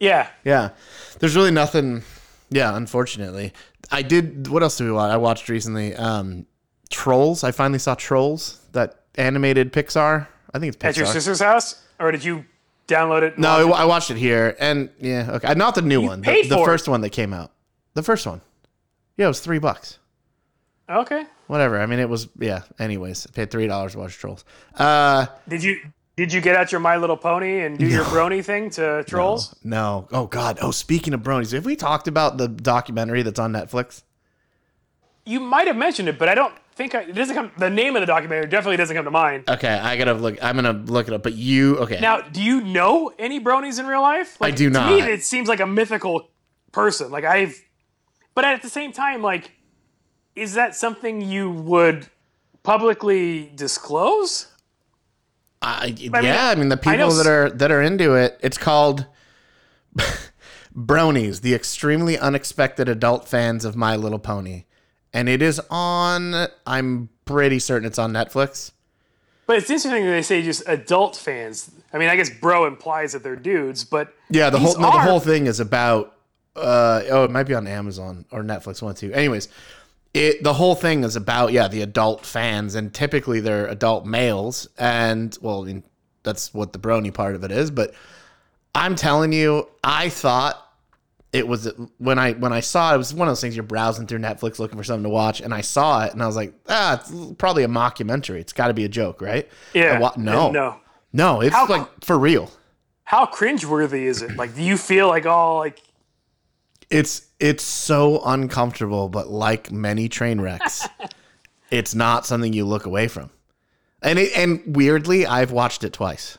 yeah? Yeah. There's really nothing. Yeah, unfortunately. I did. What else did we watch? I watched recently um, Trolls. I finally saw Trolls, that animated Pixar. I think it's Pixar. At your sister's house, or did you download it? watch No, it? I watched it here. And yeah, okay. Not the new one, the, the it. first one that came out. The first one. Yeah, it was three bucks. okay. Whatever. I mean, it was, yeah. Anyways, I paid $3 to watch Trolls. Uh, Did you did you get out your My Little Pony and do your brony thing to trolls? no. Oh, God. Oh, speaking of bronies, have we talked about the documentary that's on Netflix? You might have mentioned it, but I don't think I, it doesn't come. The name of the documentary definitely doesn't come to mind. Okay, I gotta look. I'm gonna look it up. But you, okay? Now, do you know any bronies in real life? Like, do To not. me, it seems like a mythical person. Like I've, but at the same time, like, is that something you would publicly disclose? I, mean, yeah, I mean the people that are that are into it. It's called [LAUGHS] Bronies, the extremely unexpected adult fans of My Little Pony, and it is on. I'm pretty certain it's on Netflix. But it's interesting that they say just adult fans. I mean, I guess bro implies that they're dudes, but Yeah, the whole no, the whole thing is about. Uh, oh, it might be on Amazon or Netflix one too. Anyways, it the whole thing is about yeah the adult fans, and typically they're adult males, and well, I mean, that's what the brony part of it is. But I'm telling you, I thought it was when I when I saw it, it was one of those things you're browsing through Netflix looking for something to watch, and I saw it, and I was like, ah, it's probably a mockumentary. It's got to be a joke, right? yeah, wa- no, no. no, it's How- like for real. How cringeworthy is it? Like, do you feel like oh, like It's it's so uncomfortable, but like many train wrecks, [LAUGHS] it's not something you look away from. And it, and weirdly, I've watched it twice.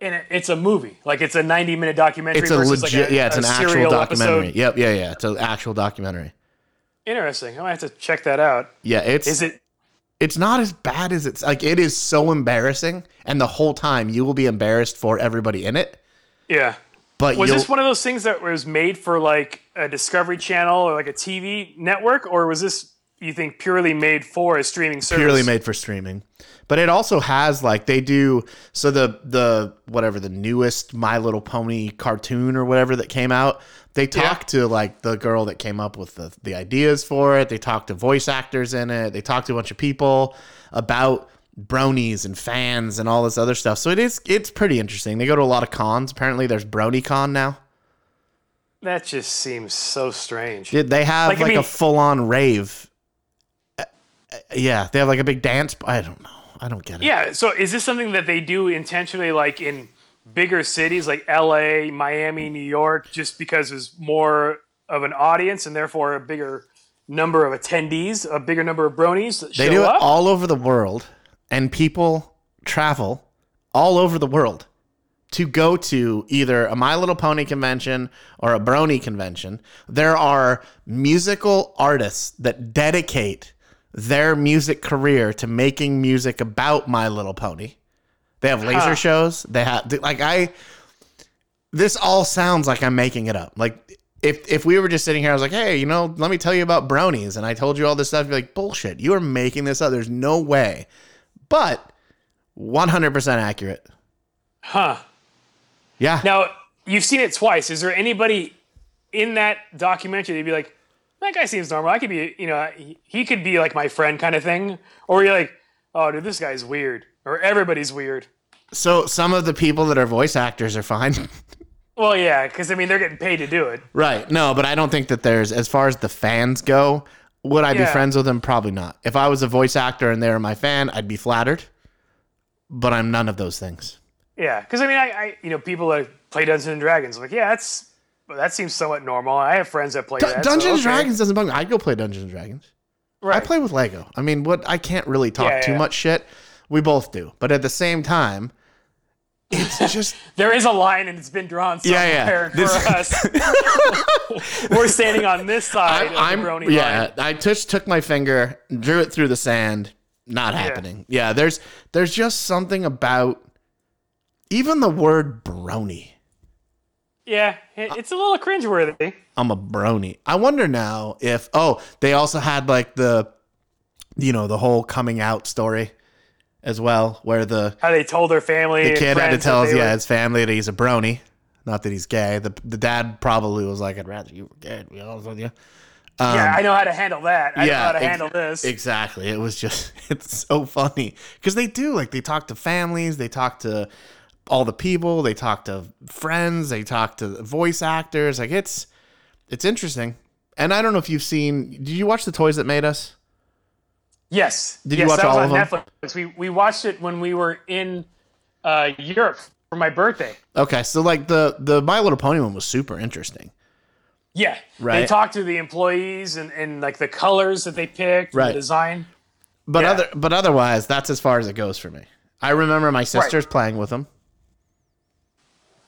and it, it's a movie, like it's a ninety-minute documentary. It's a legit, like a, yeah, it's an actual documentary. Episode. Yep, yeah, yeah, it's an actual documentary. Interesting. I might have to check that out. Yeah, it's Is it? it's not as bad as it's like. It is so embarrassing, and the whole time you will be embarrassed for everybody in it. Yeah. But Was this one of those things that was made for like a Discovery Channel or like a TV network, or was this you think purely made for a streaming service? purely made for streaming. But it also has like they do so the the whatever the newest My Little Pony cartoon or whatever that came out. They talk to like the girl that came up with the the ideas for it. They talk to voice actors in it. They talk to a bunch of people about bronies and fans and all this other stuff. So it is it's pretty interesting. They go to a lot of cons. Apparently there's BronyCon now. That just seems so strange. Did they have Like, like, I mean- a full on rave? Uh, uh, yeah, they have like a big dance. I don't know. I don't get it. Yeah. So is this something that they do intentionally, like in bigger cities like L.A., Miami, New York, just because there's more of an audience and therefore a bigger number of attendees, a bigger number of bronies that They do it up? all over the world, and people travel all over the world to go to either a My Little Pony convention or a Brony convention. There are musical artists that dedicate their music career to making music about My Little Pony. They have laser Huh. shows. They have like I. This all sounds like I'm making it up. Like if if we were just sitting here, I was like, hey, you know, let me tell you about bronies, and I told you all this stuff. You're like, bullshit. You are making this up. There's no way. But 100% accurate. huh. Yeah. Now you've seen it twice. Is there anybody in that documentary that'd be like, that guy seems normal. I could be, you know, he, he could be like my friend kind of thing, or you're like, oh, dude, this guy's weird, or everybody's weird. So some of the people that are voice actors are fine. [LAUGHS] Well, yeah, because I mean they're getting paid to do it. right. No, but I don't think that there's as far as the fans go, would I be friends with them? Probably not. If I was a voice actor and they were my fan, I'd be flattered. But I'm none of those things. Yeah, because I mean, I, I, you know, people are play Dungeons and Dragons. I'm like, yeah, that's that seems somewhat normal. I have friends that play D- that. so, Dungeons and okay. Dragons doesn't bug me. I'd go play Dungeons and Dragons. Right. I play with Lego. I mean, what I can't really talk Yeah, too yeah. much shit. We both do, but at the same time, it's [LAUGHS] just There is a line, and it's been drawn Yeah, somewhere yeah. for us. [LAUGHS] We're standing on this side I'm brony yeah. line. I just took my finger, drew it through the sand. Not happening. Yeah, there's there's just something about even the word brony. Yeah, it's a little cringeworthy. I'm a brony. I wonder now if oh they also had like the you know the whole coming out story as well where the How they told their family. the kid had to tell his, yeah his family that he's a brony, not that he's gay. The the dad probably was like, I'd rather you were gay. To be honest with you. Um, yeah, I know how to handle that. I know how to ex- handle this. Exactly. It was just [LAUGHS] it's so funny because they do like they talk to families, they talk to all the people, they talk to friends, they talk to voice actors. Like it's it's interesting. And I don't know if you've seen. Did you watch the Toys That Made Us? Yes. Did you yes, watch that was all on of them? Netflix. We we watched it when we were in uh, Europe for my birthday. Okay, so like the the My Little Pony one was super interesting. Yeah. Right. They talked to the employees and, and like the colors that they picked, Right. the design. But Yeah. other but otherwise, that's as far as it goes for me. I remember my sisters playing with them.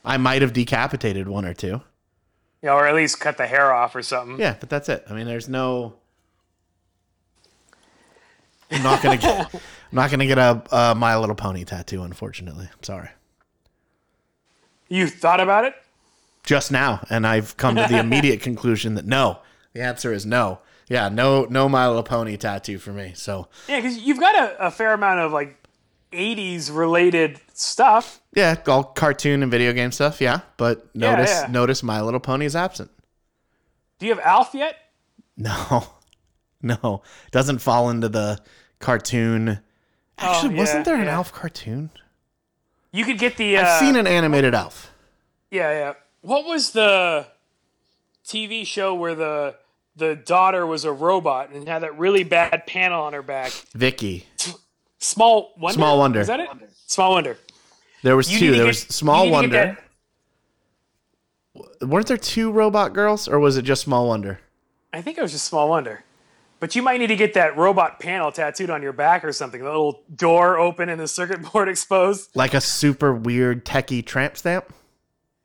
I might have decapitated one or two. You know, or at least cut the hair off or something. Yeah, but that's it. I mean, there's no. I'm not gonna get. [LAUGHS] I'm not gonna get a, a My Little Pony tattoo. Unfortunately, I'm sorry. You thought about it? Just now, and I've come to the [LAUGHS] immediate conclusion that no. The answer is no. Yeah, no, no My Little Pony tattoo for me. So Yeah, because you've got a, a fair amount of like 80s related stuff. yeah, all cartoon and video game stuff. Yeah, but Yeah, notice, yeah. notice My Little Pony is absent. Do you have Alf yet? [LAUGHS] No, no, doesn't fall into the cartoon. Actually, Oh, yeah, wasn't there an yeah. Alf cartoon? You could get the. Uh, I've seen an animated Alf. Yeah, yeah. What was the TV show where the the daughter was a robot and had that really bad panel on her back? Vicky. Small Wonder. Small Wonder. Is that it? Small Wonder. There was You two. There get- was Small Wonder. Weren't there two robot girls, or was it just Small Wonder? I think it was just Small Wonder. But you might need to get that robot panel tattooed on your back or something. The little door open and the circuit board [LAUGHS] exposed. Like a super weird techie tramp stamp?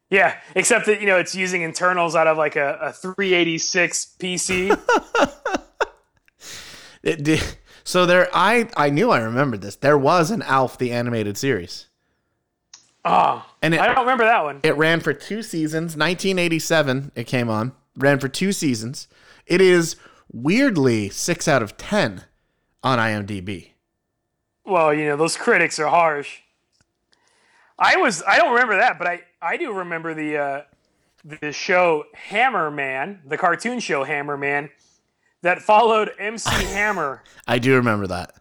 Yeah, except that you know it's using internals out of like a, a 386 PC. [LAUGHS] It did. So there, I I knew I remembered this. There was an Alf the animated series, oh, and it I don't remember that one. it ran for two seasons. 1987, it came on. Ran for two seasons. It is weirdly six out of ten on IMDb. Well, you know those critics are harsh. I was I don't remember that, but I I do remember the uh, the show Hammerman, the cartoon show Hammerman, that followed MC [LAUGHS] Hammer. I do remember that.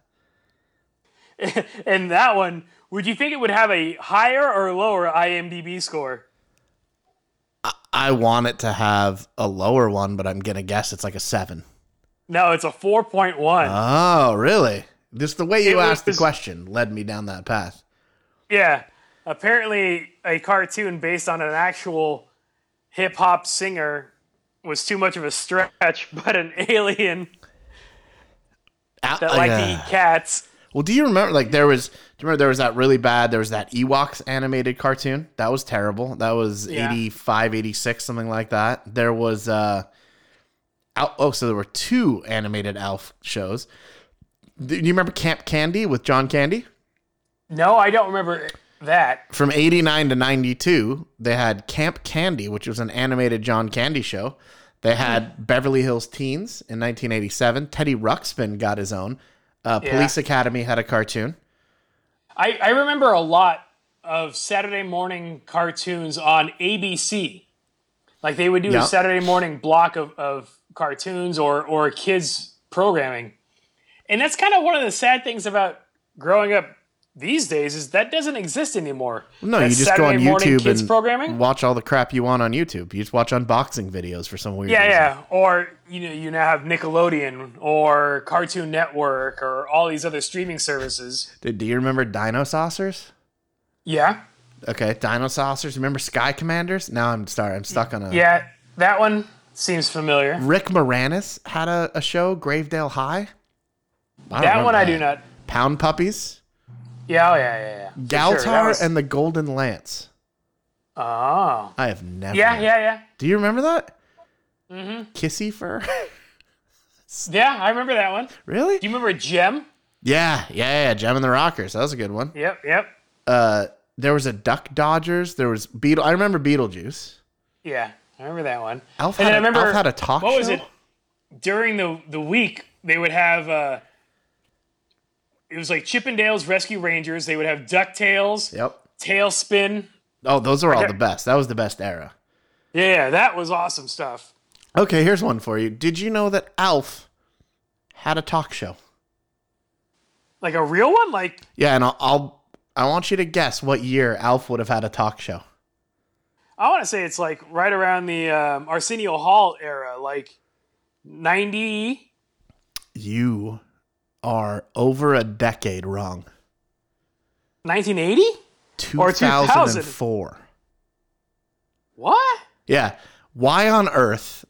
[LAUGHS] And that one, would you think it would have a higher or lower IMDb score? I want it to have a lower one, but I'm gonna guess it's like a seven. No, it's a 4.1. Oh, really? Just the way you It asked the question led me down that path. yeah, apparently a cartoon based on an actual hip hop singer was too much of a stretch, [LAUGHS] but an alien Al- that liked to eat cats. Well, do you remember? Like there was, do you remember there was that really bad? There was that Ewoks animated cartoon that was terrible. That was Yeah. 85, 86, something like that. There was, uh, Al- oh, so there were two animated Alf shows. Do you remember Camp Candy with John Candy? No, I don't remember that. From 89 to 92, they had Camp Candy, which was an animated John Candy show. They had Beverly Hills Teens in 1987. Teddy Ruxpin got his own. Uh, Yeah. Police Academy had a cartoon. I, I remember a lot of Saturday morning cartoons on ABC. Like they would do Yeah. a Saturday morning block of, of cartoons or, or kids programming. And that's kind of one of the sad things about growing up these days is that doesn't exist anymore. No, That you just go on YouTube kids and programming. watch all the crap you want on YouTube. You just watch unboxing videos for some weird Yeah, reason. yeah. Or you know, you now have Nickelodeon or Cartoon Network or all these other streaming services. Did, do you remember Dinosaucers? Yeah. Okay, Dinosaucers. Remember Sky Commanders? Now I'm sorry, I'm stuck on a. Yeah, that one seems familiar. Rick Moranis had a, a show, Gravedale High. I That one I do not. Pound Puppies, Yeah, oh yeah, yeah, yeah. Galtar, sure, was- and the Golden Lance. Oh. I have never. Yeah, yeah, yeah. Do you remember that? Mm-hmm. Kissyfur. [LAUGHS] Yeah, I remember that one. really? Do you remember Jem? Yeah, yeah, yeah. Jem and the Rockers. That was a good one. Yep, yep. Uh, there was a Duck Dodgers. There was Beetle. I remember Beetlejuice. Yeah, I remember that one. Alf and had, I a, remember Alf had a talk what show. was it? During the the week, they would have uh it was like Chippendales Rescue Rangers. They would have Ducktales, Yep. TaleSpin. Oh, those are all the best. That was the best era. Yeah, yeah, that was awesome stuff. Okay, here's one for you. Did you know that Alf had a talk show? Like a real one, like Yeah, and I'll, I'll I want you to guess what year Alf would have had a talk show. I want to say it's like right around the um, Arsenio Hall era, like ninety. You are over a decade wrong. 1980? Or 2000. 2004. What? Yeah. Why on earth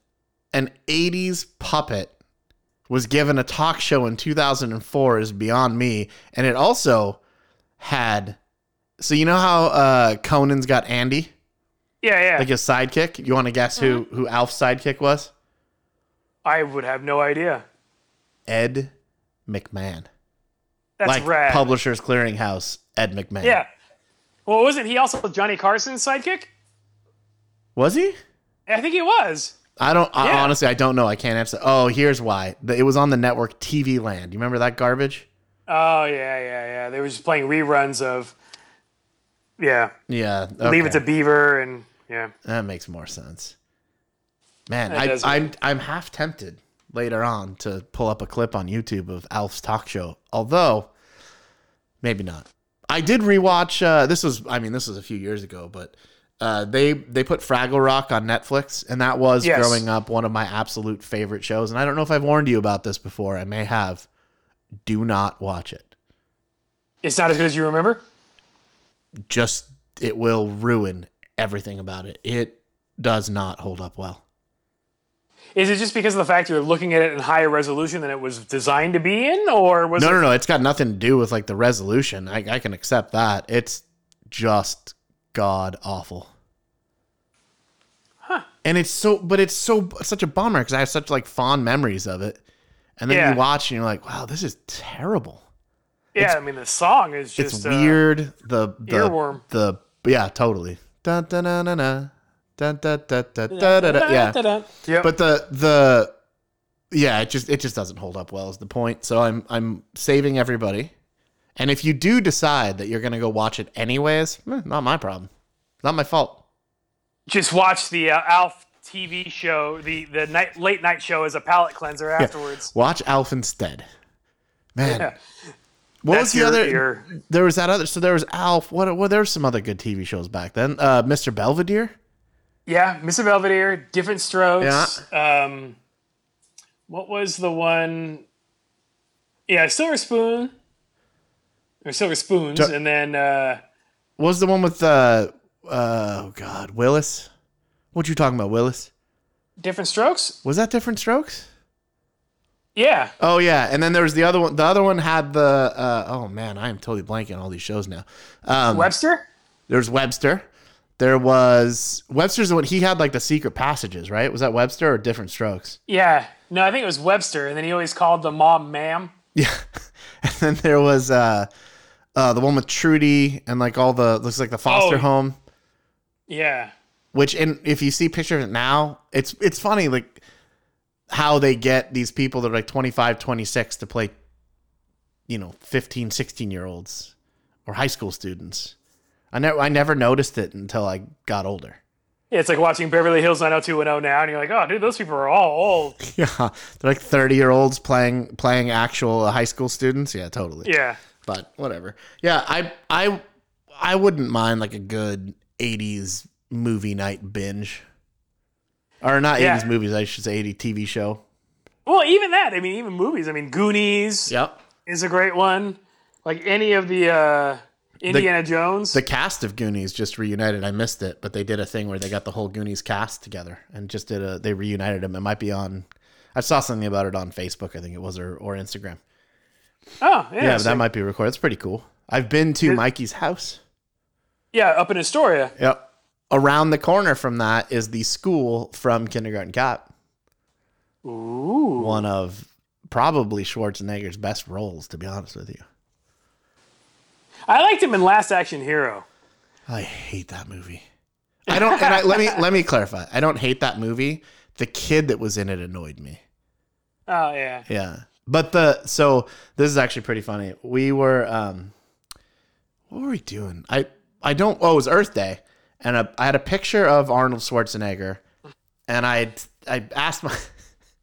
an 80s puppet was given a talk show in 2004 is beyond me. And it also had. So, you know how uh, Conan's got Andy, Yeah, yeah. like his sidekick? You want to guess who, uh-huh. who Alf's sidekick was? I would have no idea. Ed McMahon. That's like rad. Publishers Clearinghouse, Ed McMahon. yeah. Well, wasn't he also Johnny Carson's sidekick? Was he? I think he was. I don't. I, Yeah. honestly, I don't know. I can't answer. Oh, here's why. It was on the network TV Land. You remember that garbage? Oh yeah, yeah, yeah. They were just playing reruns of. Yeah, Yeah. Leave It okay. to Beaver and yeah. That makes more sense. Man, That I, does I'm I'm half tempted later on to pull up a clip on YouTube of Alf's talk show. Although, maybe not. I did rewatch. Uh, this was, I mean, this was a few years ago, but uh, they they put Fraggle Rock on Netflix, and that was Yes. growing up one of my absolute favorite shows. And I don't know if I've warned you about this before. I may have. Do not watch it. It's not as good as you remember. Just it will ruin everything about it. It does not hold up well. Is it just because of the fact you're looking at it in higher resolution than it was designed to be in, or was No, it? no, no. It's got nothing to do with like the resolution. I, I can accept that. It's just god awful. Huh. And it's so, but it's so such a bummer because I have such like fond memories of it. And then Yeah. you watch and you're like, wow, this is terrible. Yeah, I mean the song is just it's uh, weird. The the earworm. the yeah, totally. Dun, dun, dun, dun, dun. Dun, dun, dun, dun, dun, dun, dun. Yeah. Yep. But the the yeah, it just it just doesn't hold up well is the point. So I'm I'm saving everybody. And if you do decide that you're gonna go watch it anyways, eh, not my problem. Not my fault. just watch the uh, Alf TV show, the the night late night show as a palate cleanser afterwards. Watch Alf instead. Man, Yeah. What That's was the your- other? There was that other. So there was Alf. What? What? There were some other good TV shows back then. Uh, Mr. Belvedere. Yeah, Mr. Belvedere, Diff'rent Strokes. Um, what was the one? Yeah, Silver Spoon. Or Silver Spoons, Jo- and then uh, What was the one with uh, uh oh god Willis? What you talking about, Willis? Diff'rent Strokes. Was that Diff'rent Strokes? Yeah, Oh yeah, and then there was the other one. The other one had the uh, oh man, I am totally blanking on all these shows now. Um, Webster. there's Webster. There was Webster's the one he had like the secret passages, right? Was that Webster or Diff'rent Strokes? Yeah, no, I think it was Webster, and then he always called the mom "ma'am." Yeah, [LAUGHS] and then there was uh, uh, the one with Trudy and like all the looks like the foster Oh. home. Yeah, Which and if you see pictures of it now, it's it's funny like how they get these people that are like 25, 26 to play you know, 15, 16 year olds or high school students. I never I never noticed it until I got older. yeah, it's like watching Beverly Hills 90210 now, and you're like, oh, dude, those people are all old. [LAUGHS] Yeah, they're like 30 year olds playing playing actual high school students. Yeah, totally. Yeah, But whatever. Yeah, I I I wouldn't mind like a good 80s movie night binge. Or not 80s movies, I should say 80 TV show. well, even that. I mean, even movies. I mean, Goonies Yep. is a great one. Like any of the uh, Indiana Jones. The cast of Goonies just reunited. I missed it, but they did a thing where they got the whole Goonies cast together and just did a. They reunited them. It might be on. I saw something about it on Facebook. I think it was or or Instagram. oh, yeah. Yeah, that might be recorded. It's pretty cool. I've been to It- Mikey's house. yeah, up in Astoria. Yep. Around the corner from that is the school from Kindergarten Cop. Ooh. One of probably Schwarzenegger's best roles, to be honest with you. I liked him in Last Action Hero. I hate that movie. I don't. And I, let me let me clarify. I don't hate that movie. The kid that was in it annoyed me. [LAUGHS] Oh yeah. Yeah. But the so this is actually pretty funny. We were um what were we doing? I I don't oh it was Earth Day and a, I had a picture of Arnold Schwarzenegger and I I asked my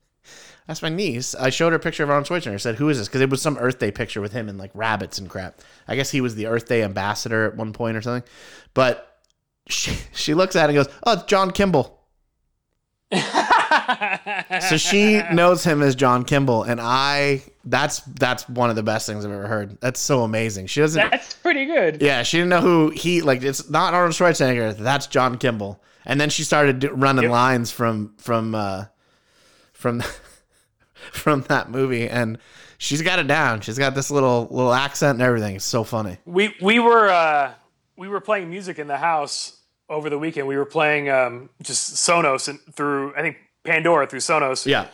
[LAUGHS] asked my niece. I showed her a picture of Arnold Schwarzenegger. I said, "Who is this?" Because it was some Earth Day picture with him and like rabbits and crap. I guess he was the Earth Day ambassador at one point or something. But [LAUGHS] she she looks at it and goes, "Oh, it's John Kimble." [LAUGHS] So she knows him as John Kimble, and I that's that's one of the best things I've ever heard. That's so amazing. She doesn't. That's pretty good. Yeah, she didn't know who he like. It's not Arnold Schwarzenegger. That's John Kimble. And then she started running Yep. lines from from uh, from [LAUGHS] from that movie, and she's got it down. She's got this little little accent and everything. It's so funny. We we were uh, we were playing music in the house over the weekend. We were playing um, just Sonos and through I think Pandora through Sonos. Yeah.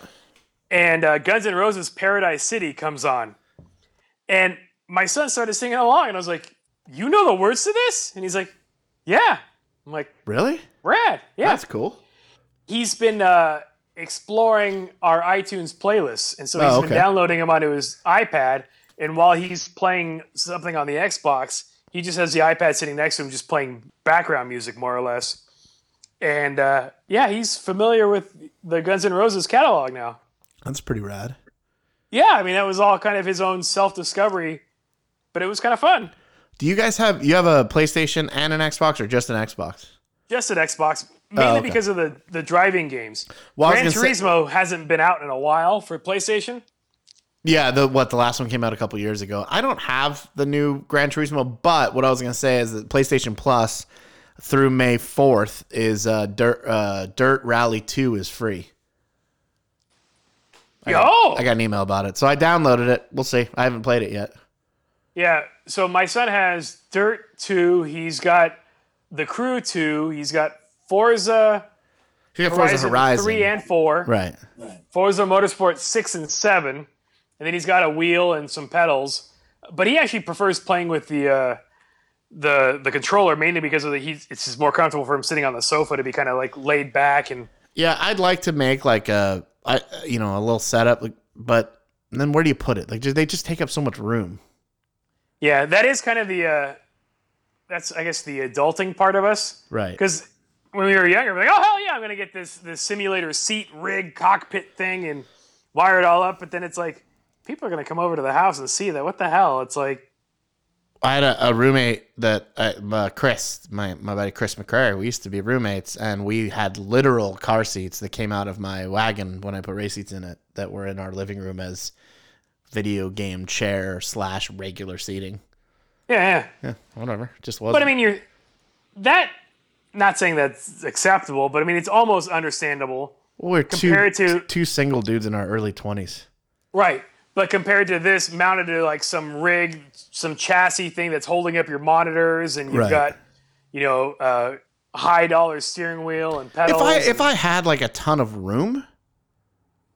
And uh, Guns N' Roses "Paradise City" comes on, and my son started singing along, and I was like, "You know the words to this?" And he's like, "Yeah." I'm like, Really? "Rad, yeah." That's cool. he's been uh, exploring our iTunes playlists, and so he's Oh, been downloading them onto his iPad. And while he's playing something on the Xbox, he just has the iPad sitting next to him, just playing background music, more or less. And uh, yeah, he's familiar with the Guns N' Roses catalog now. That's pretty rad. Yeah, I mean that was all kind of his own self discovery, but it was kind of fun. Do you guys have you have a PlayStation and an Xbox or just an Xbox? Just an Xbox, mainly Oh, okay. because of the the driving games. Well, Gran gonna say- Turismo hasn't been out in a while for PlayStation. Yeah, the what the last one came out a couple years ago. I don't have the new Gran Turismo, but what I was gonna say is that PlayStation Plus through May fourth is uh, Dirt uh, Dirt Rally Two is free. I Yo, got, I got an email about it, so I downloaded it. We'll see. I haven't played it yet. yeah. So my son has Dirt Two. He's got the Crew Two. He's got Forza You got Horizon, Forza Horizon, Three and Four. right? Forza Motorsport 6 and 7. And then he's got a wheel and some pedals. But he actually prefers playing with the uh, the the controller mainly because of the he's it's just more comfortable for him sitting on the sofa to be kind of like laid back and Yeah, I'd like to make like a, I, you know, a little setup, like, but then where do you put it? Like, just, they just take up so much room. yeah, that is kind of the uh, that's I guess the adulting part of us Right. because when we were younger, we're like, oh hell yeah, I'm gonna get this this simulator seat rig cockpit thing and wire it all up. But then it's like people are gonna come over to the house and see that. What the hell? It's like I had a, a roommate that uh, uh, Chris, my my buddy Chris McCrary. We used to be roommates, and we had literal car seats that came out of my wagon when I put race seats in it that were in our living room as video game chair slash regular seating. yeah, yeah. Yeah, whatever. Just was. But I mean, you're that. Not saying that's acceptable, but I mean it's almost understandable, we're two compared to- two single dudes in our early twenties. right? But compared to this, mounted to like some rig, some chassis thing that's holding up your monitors, and you've Right. got, you know, uh, high dollar steering wheel and pedals. If. I if I had like a ton of room,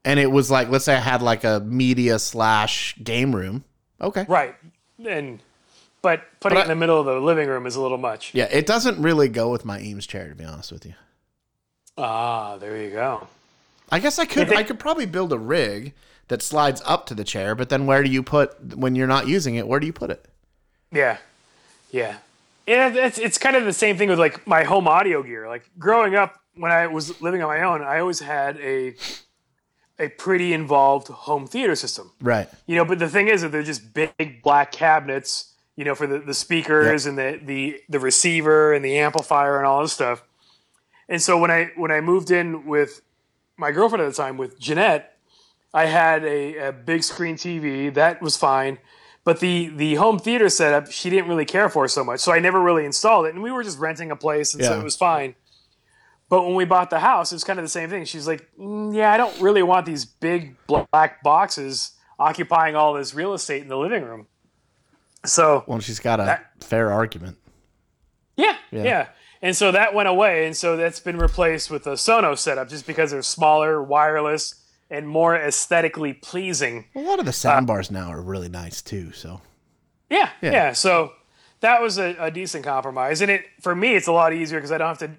and it was like let's say I had like a media slash game room. Okay. right, and but putting But it in the middle of the living room is a little much. Yeah, it doesn't really go with my Eames chair to be honest with you. Ah, there you go. I guess I could think- I could probably build a rig that slides up to the chair, but then where do you put when you're not using it? Where do you put it? Yeah, yeah, yeah. It's it's kind of the same thing with like my home audio gear. Like growing up, when I was living on my own, I always had a a pretty involved home theater system. Right. You know, but the thing is that they're just big black cabinets. You know, for the, the speakers and the, the the receiver and the amplifier and all this stuff. And so when I when I moved in with my girlfriend at the time with Jeanette, I had a, a big screen TV that was fine, But the the home theater setup, she didn't really care for so much, so I never really installed it. And we were just renting a place, and so it was fine. But when we bought the house, it was kind of the same thing. She's like, mm, "Yeah, I don't really want these big black boxes occupying all this real estate in the living room." So Well, she's got a That- fair argument. yeah, Yeah. yeah, And so that went away, and so that's been replaced with a Sonos setup, just because they're smaller, wireless, and more aesthetically pleasing. A lot of the sound bars now are really nice too. So Yeah, Yeah. yeah. So that was a, a decent compromise, and it for me it's a lot easier because I don't have to.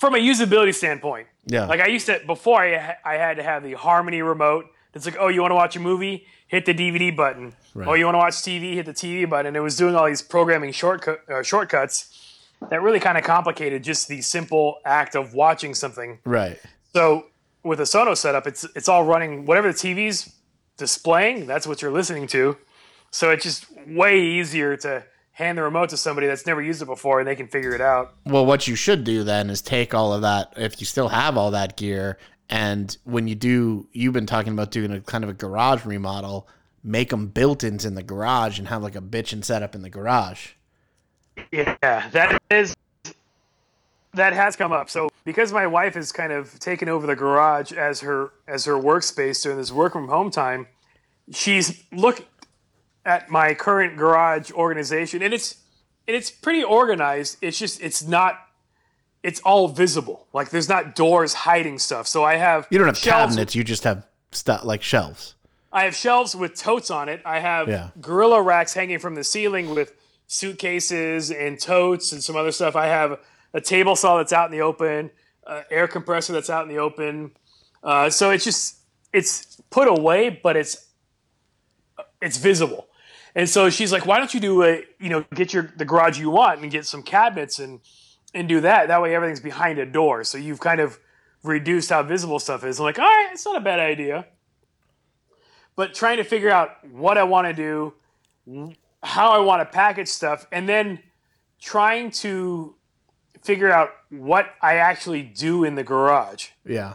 From a usability standpoint, yeah, like I used to before, I I had to have the Harmony remote. It's like, oh, you want to watch a movie? Hit the DVD button. Right. Oh, you want to watch TV? Hit the TV button. It was doing all these programming shortcut uh, shortcuts that really kind of complicated just the simple act of watching something. right. So with a Sonos setup, it's it's all running whatever the TV's displaying. That's what you're listening to. So it's just way easier to hand the remote to somebody that's never used it before, and they can figure it out. Well, what you should do then is take all of that, if you still have all that gear, and when you do, you've been talking about doing a kind of a garage remodel, make them built-ins in the garage and have like a bitchin' setup in the garage. Yeah, that is that has come up. So because my wife has kind of taken over the garage as her as her workspace during this work from home time, she's looked at my current garage organization and it's and it's pretty organized. It's just it's not it's all visible. Like there's not doors hiding stuff. So I have You don't have shelves cabinets, you just have stuff like shelves. I have shelves with totes on it. I have Yeah. gorilla racks hanging from the ceiling with suitcases and totes and some other stuff. I have a table saw that's out in the open, uh, air compressor that's out in the open. Uh, so it's just it's put away, but it's it's visible. And so she's like, "Why don't you do a you know get your the garage you want and get some cabinets and and do that? That way everything's behind a door. So you've kind of reduced how visible stuff is." I'm like, "All right, it's not a bad idea." but trying to figure out what I want to do, how I want to package stuff, and then trying to figure out what I actually do in the garage. Yeah.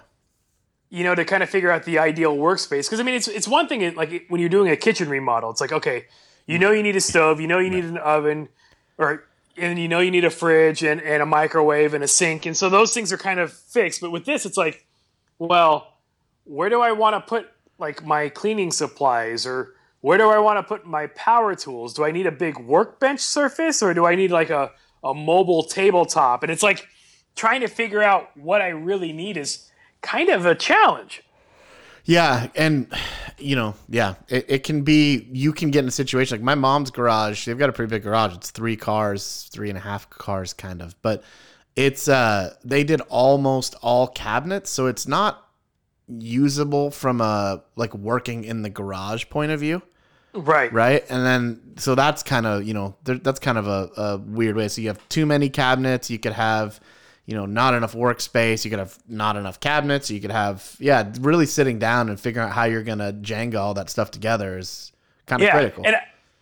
You know, to kind of figure out the ideal workspace. Because I mean, it's it's one thing like when you're doing a kitchen remodel, it's like okay, you know you need a stove, you know you need an oven, or and you know you need a fridge and, and a microwave and a sink, and so those things are kind of fixed. But with this, it's like, well, where do I want to put like my cleaning supplies or where do I want to put my power tools? Do I need a big workbench surface or do I need like a, a mobile tabletop? And it's like trying to figure out what I really need is kind of a challenge. Yeah, and you know, yeah, it, it can be. You can get in a situation like my mom's garage. They've got a pretty big garage. It's three cars, three and a half cars, kind of. But it's uh, they did almost all cabinets, so it's not usable from a like working in the garage point of view, Right. right? And then so that's kind of you know there, that's kind of a, a weird way. So you have too many cabinets. You could have you know, not enough workspace. You could have not enough cabinets. You could have, yeah, really sitting down and figuring out how you're gonna Jenga all that stuff together is kind of Yeah. critical. And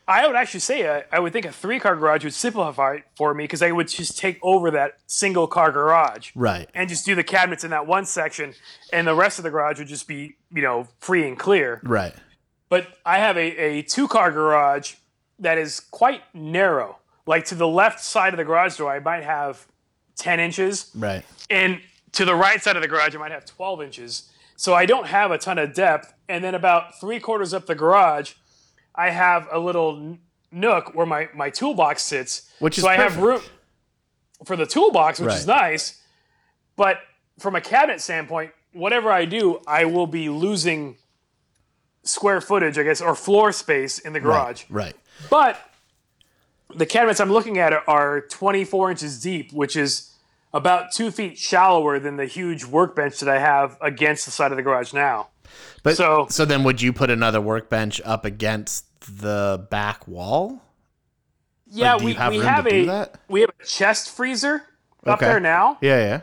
I would actually say uh, I would think a three car garage would simplify it for me because I would just take over that single car garage. right. and just do the cabinets in that one section, and the rest of the garage would just be, you know, free and clear. Right. But I have a, a two car garage that is quite narrow. Like to the left side of the garage door, I might have 10 inches, Right. and to the right side of the garage, I might have 12 inches. So I don't have a ton of depth. And then about three quarters up the garage, I have a little nook where my, my toolbox sits. Which is so I have room for the toolbox, which is nice. But from a cabinet standpoint, whatever I do, I will be losing square footage, I guess, or floor space in the garage. Right. But the cabinets I'm looking at are 24 inches deep, which is about two feet shallower than the huge workbench that I have against the side of the garage now. But So- so then would you put another workbench up against the back wall? Yeah, you we, have we have a we have a chest freezer up there now, Yeah, yeah.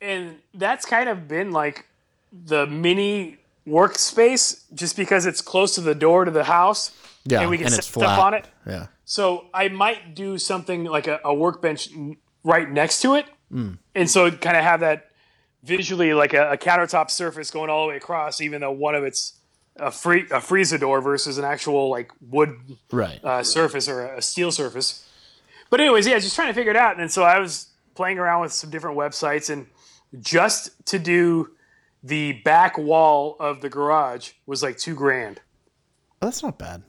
and that's kind of been like the mini workspace just because it's close to the door to the house. Yeah. and we can and set it's stuff flat. on it. Yeah. So I might do something like a, a workbench right next to it, Hmm. and so kind of have that visually like a, a countertop surface going all the way across, even though one of it's a free a freezer door versus an actual like wood Right. uh, surface or a steel surface. But anyways, yeah, just trying to figure it out. And so I was playing around with some different websites, and just to do the back wall of the garage was like two grand. Oh, that's not bad.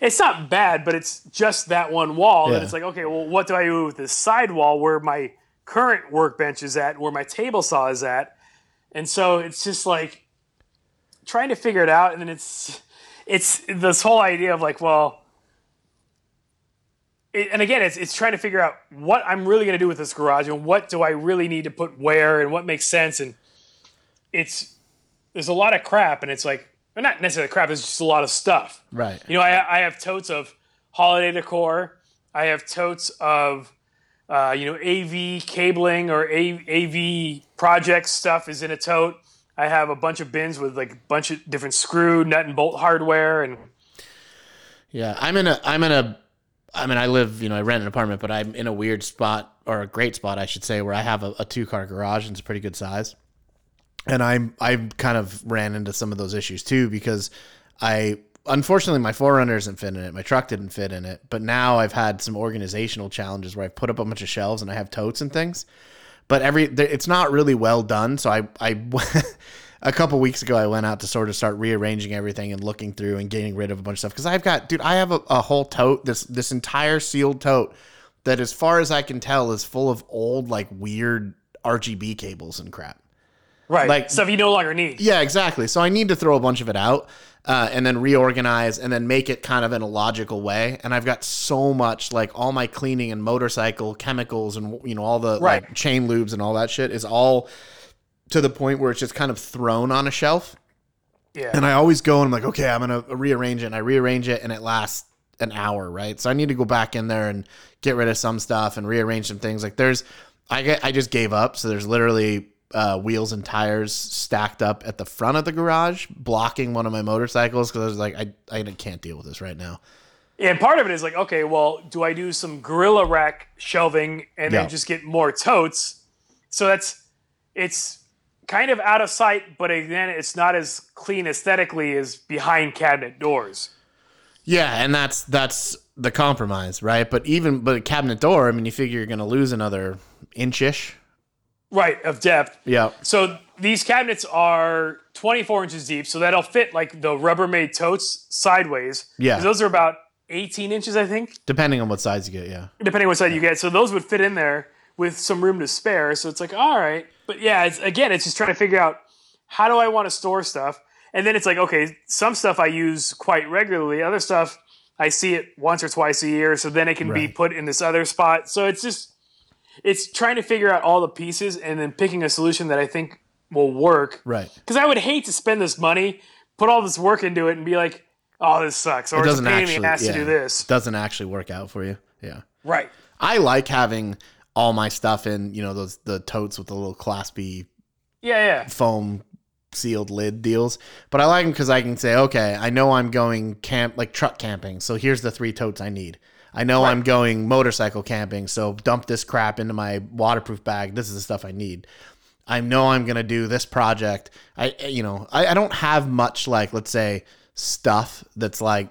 It's not bad, but it's just that one wall. Yeah. And it's like, okay, well, what do I do with this side wall where my current workbench is at, where my table saw is at? And so it's just like trying to figure it out. And then it's it's this whole idea of like, well, it, and again, it's it's trying to figure out what I'm really going to do with this garage and what do I really need to put where and what makes sense. And it's there's a lot of crap, and it's like well, not necessarily crap. There's just a lot of stuff. Right. You know, I, I have totes of holiday decor. I have totes of, uh, you know, AV cabling or A- AV project stuff is in a tote. I have a bunch of bins with like a bunch of different screw, nut, and bolt hardware, and Yeah, I'm in a I'm in a I mean I live, you know, I rent an apartment, but I'm in a weird spot or a great spot I should say where I have a, a two car garage and it's a pretty good size. And I'm I kind of ran into some of those issues too because I unfortunately my 4Runner doesn't fit in it. My truck didn't fit in it. But now I've had some organizational challenges where I've put up a bunch of shelves and I have totes and things. But every it's not really well done. So I I [LAUGHS] a couple weeks ago I went out to sort of start rearranging everything and looking through and getting rid of a bunch of stuff because I've got dude I have a, a whole tote this this entire sealed tote that as far as I can tell is full of old like weird RGB cables and crap. Right, Like- stuff you no longer need. Yeah, exactly. So I need to throw a bunch of it out uh, and then reorganize and then make it kind of in a logical way. And I've got so much like all my cleaning and motorcycle chemicals and you know all the Right. like chain lubes and all that shit is all to the point where it's just kind of thrown on a shelf. Yeah, And I always go and I'm like, okay, I'm gonna rearrange it. And I rearrange it and it lasts an hour, right? So I need to go back in there and get rid of some stuff and rearrange some things. Like there's, I get, I just gave up. So there's literally uh, wheels and tires stacked up at the front of the garage, blocking one of my motorcycles because I was like, I, I can't deal with this right now. and part of it is like, okay, well, do I do some gorilla rack shelving and Yeah. then just get more totes? So that's it's kind of out of sight, but again, it's not as clean aesthetically as behind cabinet doors. Yeah, and that's that's the compromise, right? But even but a cabinet door, I mean, you figure you're gonna lose another inchish. Right, of depth. Yeah, So these cabinets are 24 inches deep, so that'll fit like the Rubbermaid totes sideways. Yeah. Those are about 18 inches, I think, depending on what size you get. Yeah. depending on what side you get. So those would fit in there with some room to spare. So it's like, all right. But yeah, it's, again, it's just trying to figure out how do I want to store stuff. And then it's like, okay, some stuff I use quite regularly, other stuff I see it once or twice a year. So then it can be put in this other spot. So it's just, it's trying to figure out all the pieces and then picking a solution that I think will work. Right. Because I would hate to spend this money, put all this work into it, and be like, "Oh, this sucks," or It it's a doesn't pain actually the ass yeah, to do this. Doesn't actually work out for you. Yeah. Right. I like having all my stuff in, you know, those the totes with the little claspy Yeah, yeah. foam sealed lid deals. But I like them because I can say, okay, I know I'm going camp like truck camping, so here's the three totes I need. I know I'm going motorcycle camping, so dump this crap into my waterproof bag. This is the stuff I need. I know I'm gonna do this project. I eh, you know I, I don't have much like let's say stuff that's like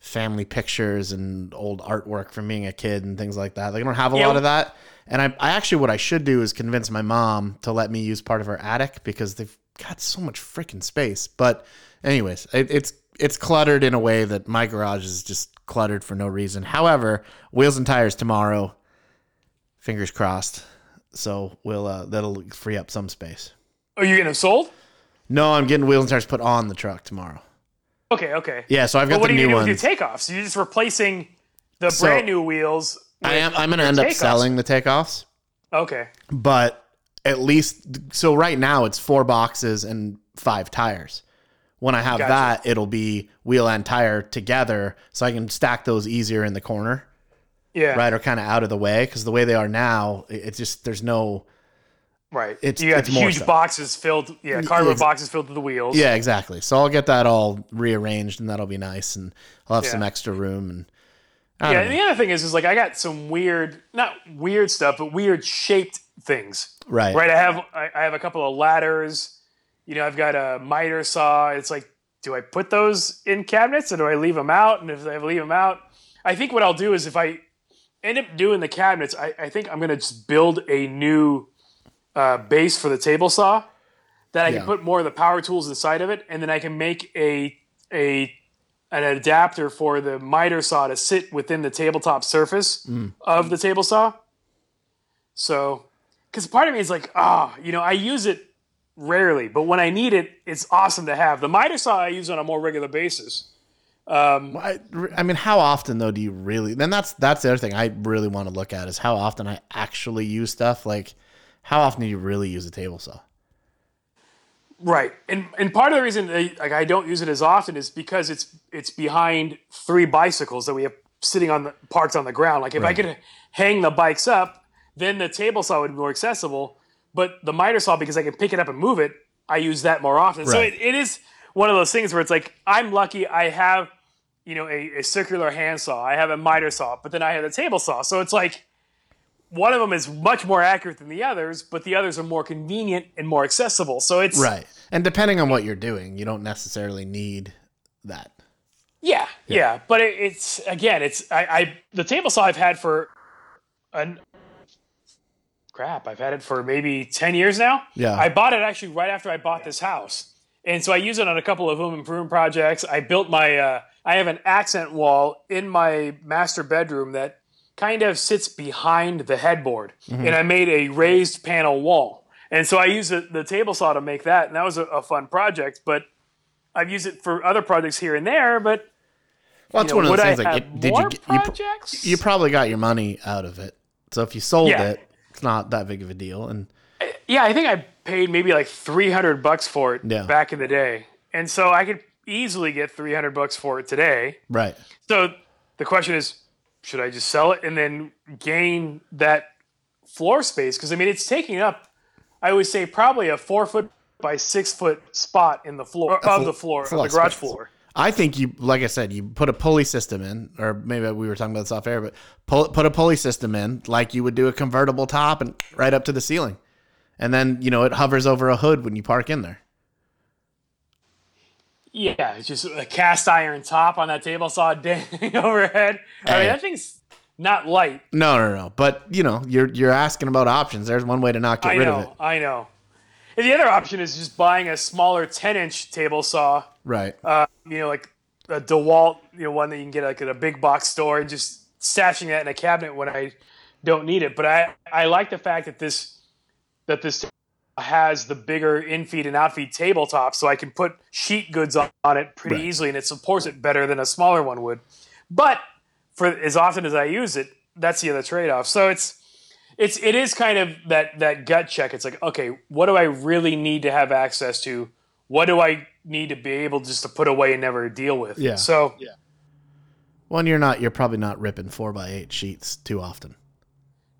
family pictures and old artwork from being a kid and things like that. Like I don't have a Yeah. lot of that. And I, I actually what I should do is convince my mom to let me use part of her attic because they've got so much freaking space. But anyways, it, it's it's cluttered in a way that my garage is just cluttered for no reason. However, wheels and tires tomorrow. Fingers crossed. So we'll uh, that'll free up some space. Are you getting them sold? No, I'm getting wheels and tires put on the truck tomorrow. Okay, okay. Yeah, so I've But got what the are you new gonna do ones. with your takeoffs? You're just replacing the So, brand new wheels. I am I'm gonna your end up selling the takeoffs. Okay. but at least so right now it's four boxes and five tires. When I have Gotcha. that, it'll be wheel and tire together, so I can stack those easier in the corner, Yeah. right, or kind of out of the way. Because the way they are now, it- it's just there's no. Right. It's- you got it's huge boxes filled. Yeah, cardboard boxes filled to the wheels. Yeah, exactly. So I'll get that all rearranged, and that'll be nice, and I'll have Yeah. some extra room. And Yeah. And the other thing is, is like I got some weird, not weird stuff, but weird shaped things. right, Right. I have I, I have a couple of ladders. You know, I've got a miter saw. It's like do I put those in cabinets or do I leave them out? And if I leave them out, I think what I'll do is if I end up doing the cabinets, I, I think I'm going to just build a new uh, base for the table saw that I Yeah. can put more of the power tools inside of it, and then I can make a a an adapter for the miter saw to sit within the tabletop surface of the table saw. So, because part of me is like, ah, you know, I use it rarely, but when I need it, it's awesome to have. The miter saw I use on a more regular basis. Um, I, I mean, how often though do you really? Then that's that's the other thing I really want to look at is how often I actually use stuff. Like, how often do you really use a table saw? Right, and and part of the reason that, like I don't use it as often is because it's it's behind three bicycles that we have sitting on the parked on the ground. Like if I could hang the bikes up, then the table saw would be more accessible. But the miter saw, because I can pick it up and move it, I use that more often. So it, it is one of those things where it's like I'm lucky I have you know a, a circular handsaw, I have a miter saw, but then I have a table saw. So it's like one of them is much more accurate than the others, but the others are more convenient and more accessible. So it's Right. And depending on what you're doing, you don't necessarily need that. Yeah, yeah, but it, it's again, it's I, I the table saw I've had for an crap. I've had it for maybe ten years now. Yeah. I bought it actually right after I bought this house, and so I use it on a couple of home improvement projects. I built my uh, I have an accent wall in my master bedroom that kind of sits behind the headboard, and I made a raised panel wall, and so I used the, the table saw to make that, and that was a, a fun project, but. I've used it for other projects here and there, but Well, that's you know, one of would those I things. Like, did you get, you, you probably got your money out of it. So if you sold Yeah. it, it's not that big of a deal. And yeah, I think I paid maybe like three hundred bucks for it Yeah. back in the day, and so I could easily get three hundred bucks for it today. right, So the question is, should I just sell it and then gain that floor space? Because I mean, it's taking up, I would say, probably a four foot by six foot spot in the floor of the floor of the garage space. floor. I think you, like I said, you put a pulley system in, or maybe we were talking about this off air, but pull, put a pulley system in, like you would do a convertible top, and right up to the ceiling, and then you know it hovers over a hood when you park in there. Yeah, it's just a cast iron top on that table saw dangling [LAUGHS] overhead. I mean, that thing's not light. No, no, no. But you know, you're you're asking about options. There's one way to not get I rid know, of it. I know. And the other option is just buying a smaller 10 inch table saw, Right. uh, you know, like a DeWalt, you know, one that you can get like at a big box store and just stashing that in a cabinet when I don't need it. But I, I like the fact that this, that this has the bigger infeed and outfeed tabletop so I can put sheet goods on, on it pretty Right. easily and it supports it better than a smaller one would. But for as often as I use it, that's the other trade off. So it's, it's it is kind of that that gut check. It's like, okay, what do I really need to have access to? What do I need to be able just to put away and never deal with? Yeah. So yeah. When you're not, you're probably not ripping four by eight sheets too often.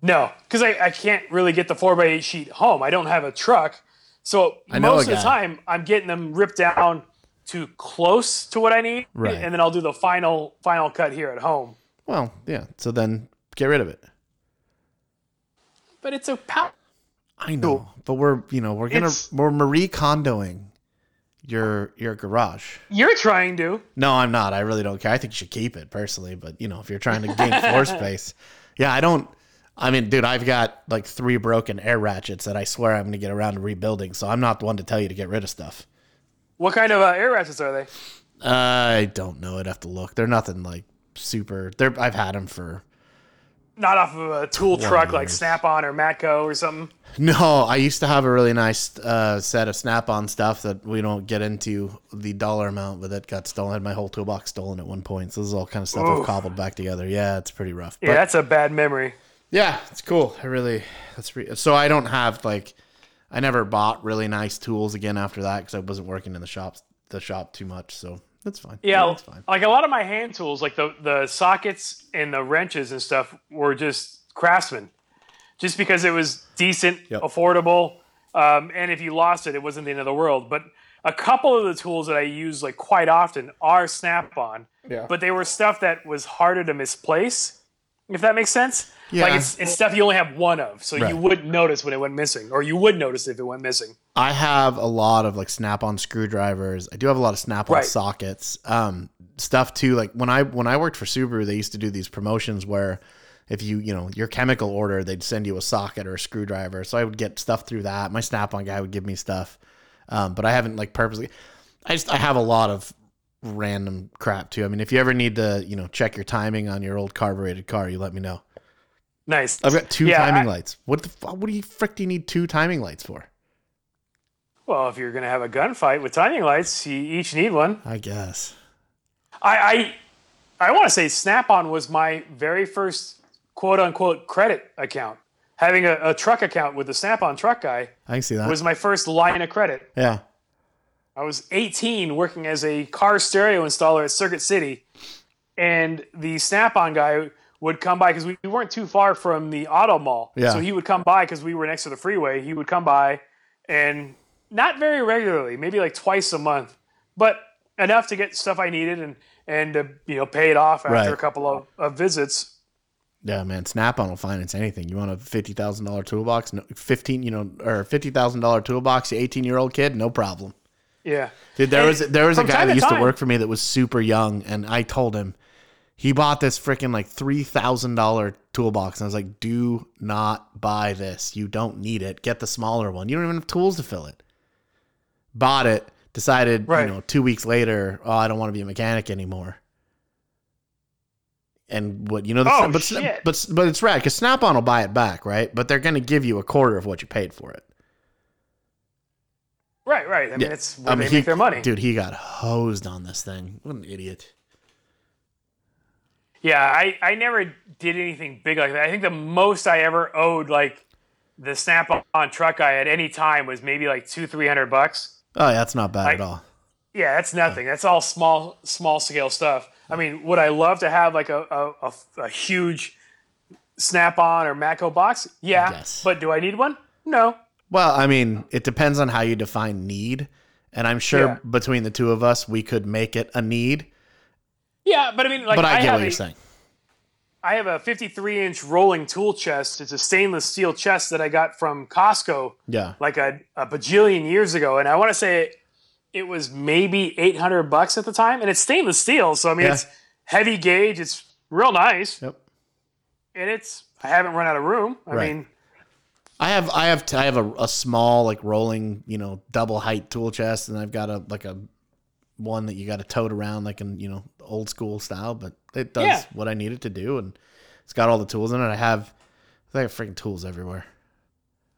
no, because I, I can't really get the four by eight sheet home. I don't have a truck, so I most of the time I'm getting them ripped down to close to what I need, Right. and then I'll do the final final cut here at home. Well, yeah. So then get rid of it. But it's a pow- I know, but we're you know we're gonna It's- we're Marie Kondoing your your garage. You're trying to. No, I'm not. I really don't care. I think you should keep it personally, but you know if you're trying to gain floor [LAUGHS] space, yeah, I don't. I mean, dude, I've got like three broken air ratchets that I swear I'm gonna get around to rebuilding. So I'm not the one to tell you to get rid of stuff. What kind of uh, air ratchets are they? I don't know. I'd have to look. They're nothing like super. They're I've had them for Not off of a tool truck like. Snap On or Matco or something. No, I used to have a really nice uh, set of Snap-on stuff that we don't get into the dollar amount, but that got stolen. I had my whole toolbox stolen at one point. So this is all kind of stuff I've cobbled back together. Yeah, it's pretty rough. Yeah, But that's a bad memory. yeah, it's cool. I really that's re- so I don't have like I never bought really nice tools again after that because I wasn't working in the shops the shop too much. So that's fine. Yeah, that's fine. like a lot of my hand tools, like the the sockets and the wrenches and stuff, were just Craftsman, just because it was decent, Yep. affordable, um, and if you lost it, it wasn't the end of the world. But a couple of the tools that I use like quite often are Snap-on, Yeah. but they were stuff that was harder to misplace. If that makes sense. Yeah. Like it's it's stuff you only have one of, so Right. you wouldn't notice when it went missing, or you would notice if it went missing. I have a lot of like snap-on screwdrivers. I do have a lot of snap-on Right. sockets. Um, stuff too. Like when I when I worked for Subaru, they used to do these promotions where if you you know your chemical order, they'd send you a socket or a screwdriver. So I would get stuff through that. My snap-on guy would give me stuff, um, but I haven't like purposely. I just I have a lot of random crap too. I mean, if you ever need to you know check your timing on your old carbureted car, you let me know. Nice. I've got two Yeah, timing I- lights. What the fu- what do you frick do you need two timing lights for? Well, if you're gonna have a gunfight with timing lights, you each need one. I guess. I I, I want to say Snap-on was my very first quote unquote credit account. Having a, a truck account with the Snap-on truck guy I can see that. was my first line of credit. yeah. I was 18 working as a car stereo installer at Circuit City, and the Snap-on guy would come by because we we weren't too far from the auto mall. Yeah. So he would come by because we were next to the freeway. He would come by, and not very regularly, maybe like twice a month, but enough to get stuff I needed and and to, you know pay it off after Right. a couple of, of visits. Yeah, man. Snap on will finance anything. You want a fifty thousand dollar toolbox? No, fifteen, you know, or fifty thousand dollar toolbox? Eighteen year old kid? No problem. Yeah. Dude, there And was there was a guy that to used to time- work for me that was super young, and I told him he bought this freaking like three thousand dollar toolbox, and I was like, "Do not buy this. You don't need it. Get the smaller one. You don't even have tools to fill it." Bought it. Decided, Right. you know, two weeks later, oh, I don't want to be a mechanic anymore. And what you know, the, Oh, but shit. but but it's rad because Snap On will buy it back, right? But they're going to give you a quarter of what you paid for it. Right. Right. I mean, Yeah. it's where I mean, they he- make their money. Dude, he got hosed on this thing. What an idiot. Yeah, I, I never did anything big like that. I think the most I ever owed like the snap on truck guy at any time was maybe like two, three hundred bucks. Oh, yeah, that's not bad I- at all. Yeah, that's nothing. That's all small small scale stuff. I mean, would I love to have like a, a, a, a huge snap on or Matco box? Yeah. Yes. But do I need one? No. Well, I mean, it depends on how you define need. And I'm sure Yeah. between the two of us, we could make it a need. Yeah, but I mean like But I, get have what a- you're saying. I have a 53 inch rolling tool chest. It's a stainless steel chest that I got from Costco Yeah. like a, a bajillion years ago, and I want to say it, it was maybe eight hundred bucks at the time, and it's stainless steel, so I mean Yeah. it's heavy gauge, it's real nice, Yep. and it's I haven't run out of room. I Right. mean, I have I have I have a, a small like rolling you know double height tool chest, and I've got a like a one that you got to tote around like in you know old school style, but it does Yeah. what I need it to do, and it's got all the tools in it. I have I have freaking tools everywhere.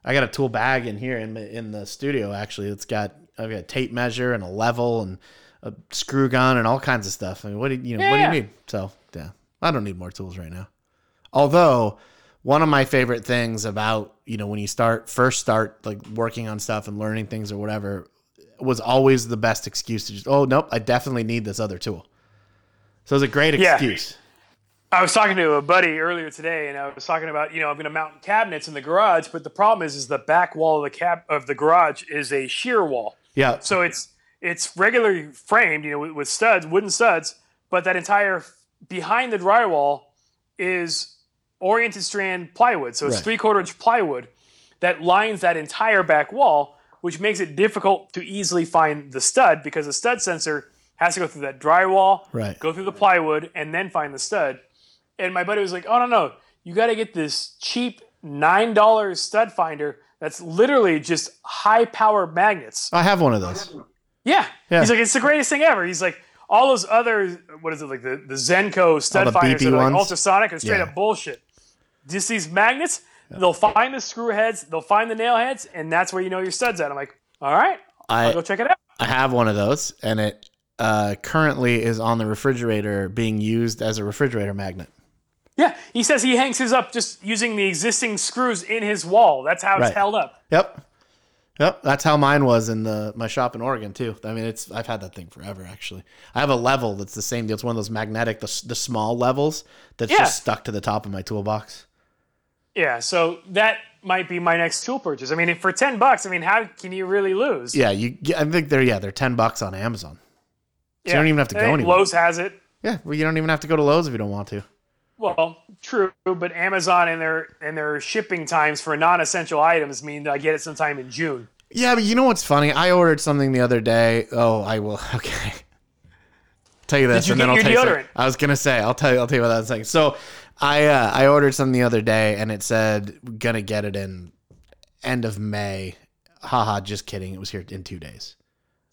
I got a tool bag in here in in the studio actually. It's got I've got a tape measure and a level and a screw gun and all kinds of stuff. I mean, what do you, you know? What do you need? So yeah, I don't need more tools right now. Although one of my favorite things about you know when you start first start like working on stuff and learning things or whatever was always the best excuse to just oh nope I definitely need this other tool. So it's a great Yeah. excuse. I was talking to a buddy earlier today, and I was talking about you know I'm going to mount cabinets in the garage, but the problem is is the back wall of the cab of the garage is a shear wall. Yeah, So it's it's regularly framed, you know, with, with studs, wooden studs, but that entire behind the drywall is oriented strand plywood. So it's Right. three quarter inch plywood that lines that entire back wall, which makes it difficult to easily find the stud because the stud sensor has to go through that drywall, Right. go through the plywood, and then find the stud. And my buddy was like, "Oh no, no, you got to get this cheap nine dollars stud finder that's literally just high power magnets." I have one of those. Yeah. Yeah. He's like, it's the greatest thing ever. He's like, all those other, what is it, like the, the Zircon stud the finders beepy that are like ones? ultrasonic and straight Yeah. up bullshit. Just these magnets, they'll find the screw heads, they'll find the nail heads, and that's where you know your stud's at. I'm like, all right, I'll go check it out. I have one of those, and it uh, currently is on the refrigerator being used as a refrigerator magnet. Yeah. He says he hangs his up just using the existing screws in his wall. That's how it's Right. held up. Yep. Yep, that's how mine was in the my shop in Oregon too. I mean, it's I've had that thing forever actually. I have a level that's the same deal. It's one of those magnetic, the, the small levels that's Yeah. just stuck to the top of my toolbox. Yeah. So that might be my next tool purchase. I mean, for 10 bucks, I mean, how can you really lose? Yeah, you. I think they're yeah they're ten bucks on Amazon. Yeah. you don't even have to I go anywhere. Lowe's has it. Yeah, well, you don't even have to go to Lowe's if you don't want to. Well, true, but Amazon and their and their shipping times for non-essential items mean that I get it sometime in June. Yeah, but you know what's funny? I ordered something the other day. Oh, I will. [LAUGHS] Okay. Tell you this, Did you and then I'll your tell you. deodorant? something. I was gonna say, I'll tell you. I'll tell you about that in a second. So, I uh, I ordered some the other day, and it said gonna get it in end of May. Haha, just kidding. It was here in two days.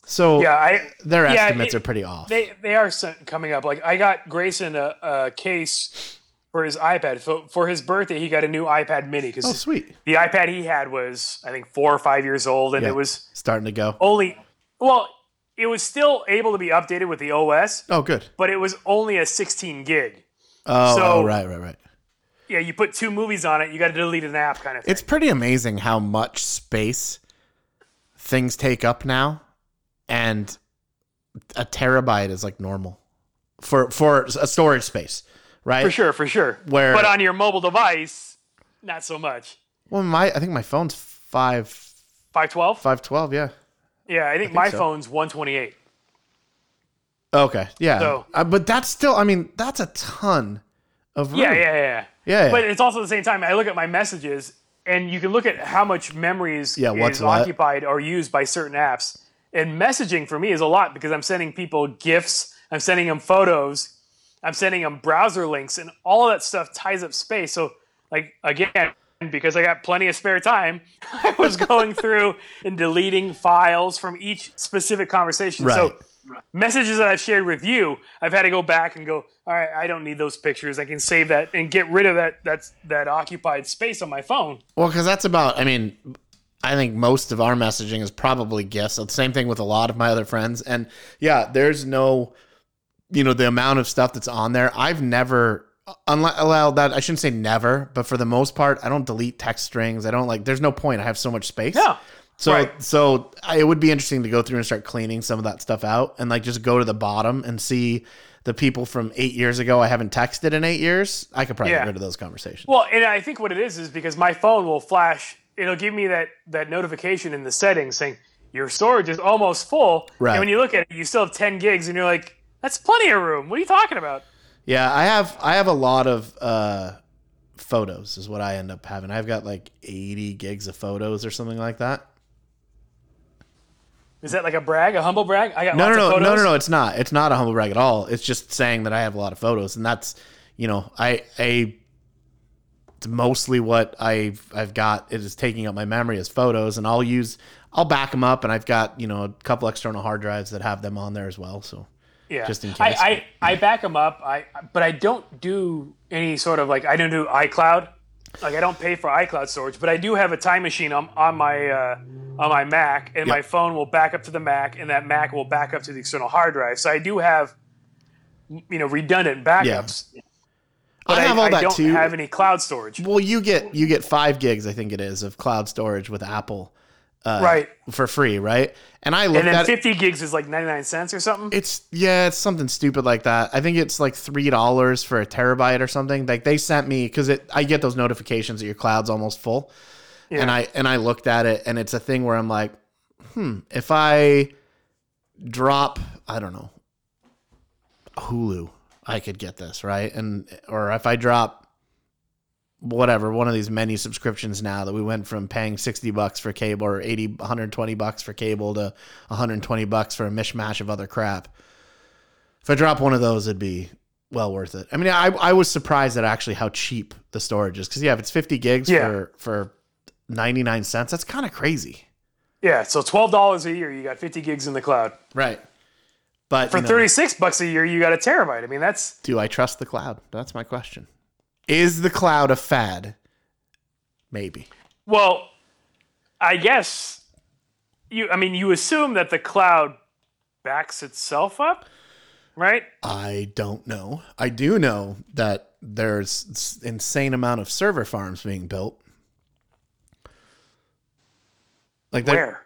So Yeah, I their yeah, estimates it- are pretty off. they they are coming up. Like I got Grayson a, a case for his iPad. For, for his birthday, he got a new iPad Mini because oh, sweet. the iPad he had was I think four or five years old, and Yeah. it was Starting to go. only well, it was still able to be updated with the OS, Oh, good. but it was only a 16 gig. Oh, So- oh, right, right, right. Yeah, you put two movies on it, you got to delete an app, kind of thing. It's pretty amazing how much space things take up now, and a terabyte is like normal for for a storage space, right? for sure, for sure. Where- but on your mobile device, not so much. Well, my I think my phone's five 512? five twelve. Yeah. Yeah, I think, my so. phone's 128. Okay. Yeah. So- Uh, but that's still. I mean, that's a ton of room. Yeah, yeah, yeah, yeah. But it's also at the same time, I look at my messages, and you can look at how much memories Yeah, is occupied or used by certain apps. And messaging for me is a lot because I'm sending people gifts, I'm sending them photos, I'm sending them browser links, and all of that stuff ties up space. So, like again, because I got plenty of spare time, [LAUGHS] I was going through and deleting files from each specific conversation. Right. So messages that I've shared with you, I've had to go back and go, all right, I don't need those pictures. I can save that and get rid of that that's that occupied space on my phone. Well, because that's about. I mean, I think most of our messaging is probably gifts. So the same thing with a lot of my other friends, and yeah, there's no, you know, the amount of stuff that's on there. I've never unless allowed that. I shouldn't say never, but for the most part, I don't delete text strings. I don't like. There's no point. I have so much space. Yeah. So Right. so I, it would be interesting to go through and start cleaning some of that stuff out and like just go to the bottom and see the people from eight years ago I haven't texted in eight years. I could probably Yeah. get rid of those conversations. Well, and I think what it is is because my phone will flash. It'll give me that that notification in the settings saying your storage is almost full. Right. And when you look at it, you still have 10 gigs, and you're like, that's plenty of room. What are you talking about? Yeah, I have I have a lot of uh photos is what I end up having. I've got like 80 gigs of photos or something like that. Is that like a brag, a humble brag? I got No, no, no, no, no, no, it's not. It's not a humble brag at all. It's just saying that I have a lot of photos and that's, you know, I I it's mostly what I've I've got it is taking up my memory as photos and I'll use I'll back them up and I've got, you know, a couple external hard drives that have them on there as well, so Yeah. just in I, case. I, I back them up. I but I don't do any sort of like I don't do iCloud. Like I don't pay for iCloud storage, but I do have a time machine on, on my uh, on my Mac, and my phone will back up to the Mac, and that Mac will back up to the external hard drive. So I do have you know redundant backups. But I I, have all I that don't too. have any cloud storage. Well, you get you get 5 gigs I think it is of cloud storage with Apple uh, right. for free, right? And I looked And then at it, 50 gigs is like 99 cents or something. it's yeah, it's something stupid like that. I think it's like three dollars for a terabyte or something. Like they sent me because it, I get those notifications that your cloud's almost full, Yeah. and I and I looked at it, and it's a thing where I'm like, hmm, if I drop, I don't know, Hulu, I could get this right, and or if I drop whatever one of these many subscriptions now that we went from paying 60 bucks for cable or 80 120 bucks for cable to 120 bucks for a mishmash of other crap if i drop one of those it'd be well worth it i mean i, I was surprised at actually how cheap the storage is because yeah if it's 50 gigs Yeah. for for 99 cents that's kind of crazy yeah. So $12 a year, you got 50 gigs in the cloud. right but For you know, 36 bucks a year, you got a terabyte. I mean, that's do i trust the cloud that's my question is the cloud a fad maybe Well, I guess you. I mean, you assume that the cloud backs itself up, right? I don't know. I do know that there's insane amount of server farms being built. Like Where?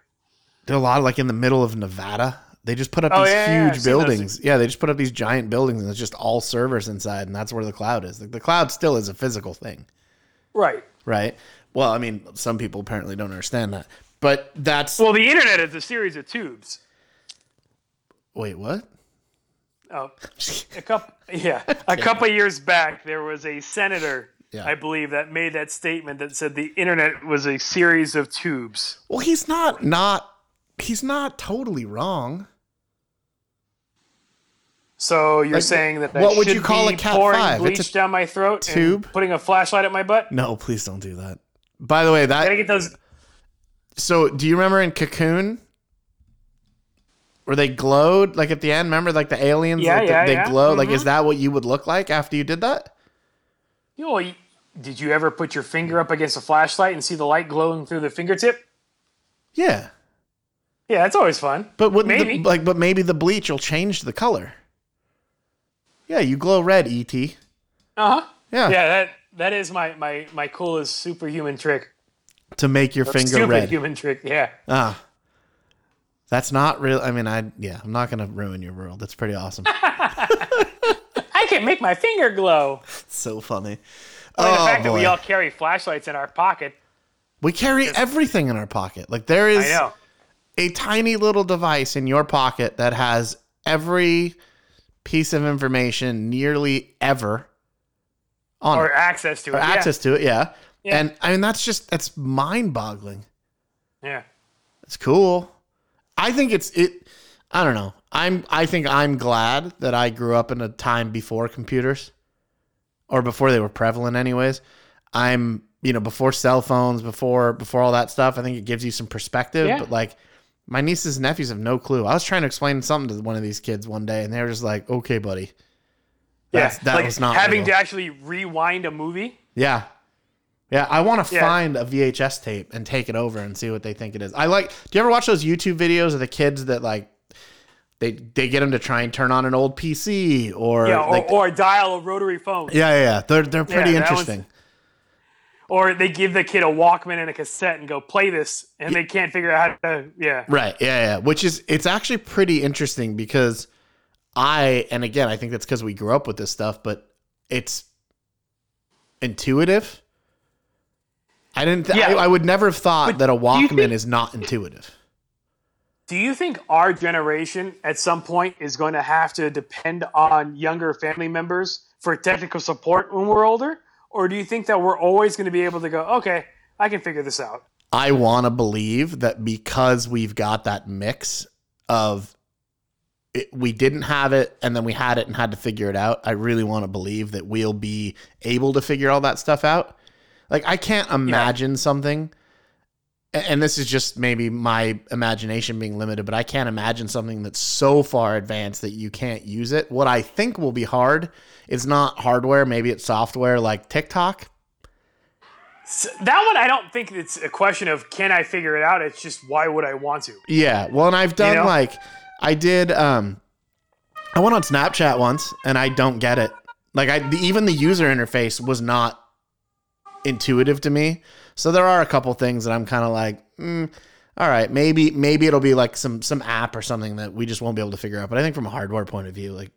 there are a lot of like in the middle of Nevada. They just put up Oh, these yeah, yeah, yeah. Huge those. buildings. Yeah, they just put up these giant buildings and it's just all servers inside, and that's where the cloud is. Like the cloud still is a physical thing, Right. right? Well, I mean, some people apparently don't understand that, but that's Well, the internet is a series of tubes. wait, what? Oh, [LAUGHS] a couple, yeah, a couple years back, there was a senator, Yeah. I believe, that made that statement that said the internet was a series of tubes. Well, he's not not he's not totally wrong. So you're Like, saying that that what would you call be a Cat pouring 5? It's bleach a down my throat, tube? and putting a flashlight at my butt? No, please don't do that. By the way, Gotta that get those. so do you remember in Cocoon where they glowed like at the end? Remember like the aliens? Yeah, like, yeah, they yeah. glow. Like, Mhm. is that what you would look like after you did that? You know, you- did you ever put your finger up against a flashlight and see the light glowing through the fingertip? Yeah, Yeah, that's always fun. but Maybe. The, like, but maybe the bleach will change the color. Yeah, you glow red, ET. Uh huh. Yeah, Yeah, that that is my my my coolest superhuman trick. to make your finger Stupid red. human trick. Yeah. Ah. That's not real. I mean, I yeah, I'm not gonna ruin your world. That's pretty awesome. [LAUGHS] I can make my finger glow. [LAUGHS] so funny. The Oh, fact that we all carry flashlights in our pocket. We carry everything in our pocket. Like there is a tiny little device in your pocket that has every piece of information nearly ever on Or it. access to it. Or access to it, yeah. Yeah. And I mean that's just that's mind-boggling. Yeah. yeah. It's cool. I think it's it I don't know. I'm I think I'm glad that I grew up in a time before computers or before they were prevalent anyways. I'm, you know, before cell phones, before before all that stuff. I think it gives you some perspective, Yeah. but like my nieces and nephews have no clue. I was trying to explain something to one of these kids one day and they were just like, "Okay, buddy." That's, that like was not having real. to actually rewind a movie. Yeah. Yeah, I want to Yeah. find a VHS tape and take it over and see what they think it is. I like. Do you ever watch those YouTube videos of the kids that like they they get them to try and turn on an old PC or Yeah, or, like or dial a rotary phone. yeah, yeah, yeah. They're they're pretty was- interesting. Or they give the kid a Walkman and a cassette and go play this, and they can't figure out how to. Yeah. Right. Yeah, yeah. Which is it's actually pretty interesting because I and again I think that's because we grew up with this stuff, but it's intuitive. I didn't. Th- Yeah. I, I would never have thought But that a Walkman think- is not intuitive. Do you think our generation at some point is going to have to depend on younger family members for technical support when we're older? Or do you think that we're always going to be able to go, okay, I can figure this out? I want to believe that because we've got that mix of it, we didn't have it and then we had it and had to figure it out. I really want to believe that we'll be able to figure all that stuff out. Like I can't imagine something a- and this is just maybe my imagination being limited, but I can't imagine something that's so far advanced that you can't use it. What I think will be hard is not hardware, maybe it's software like TikTok. S that one, I don't think it's a question of can I figure it out? It's just why would I want to? Yeah. Well, and I've done know? like I did um I went on Snapchat once and I don't get it. Like I the, even the user interface was not intuitive to me. So there are a couple things that I'm kind of like, mm, all right, maybe maybe it'll be like some some app or something that we just won't be able to figure out. But I think from a hardware point of view, like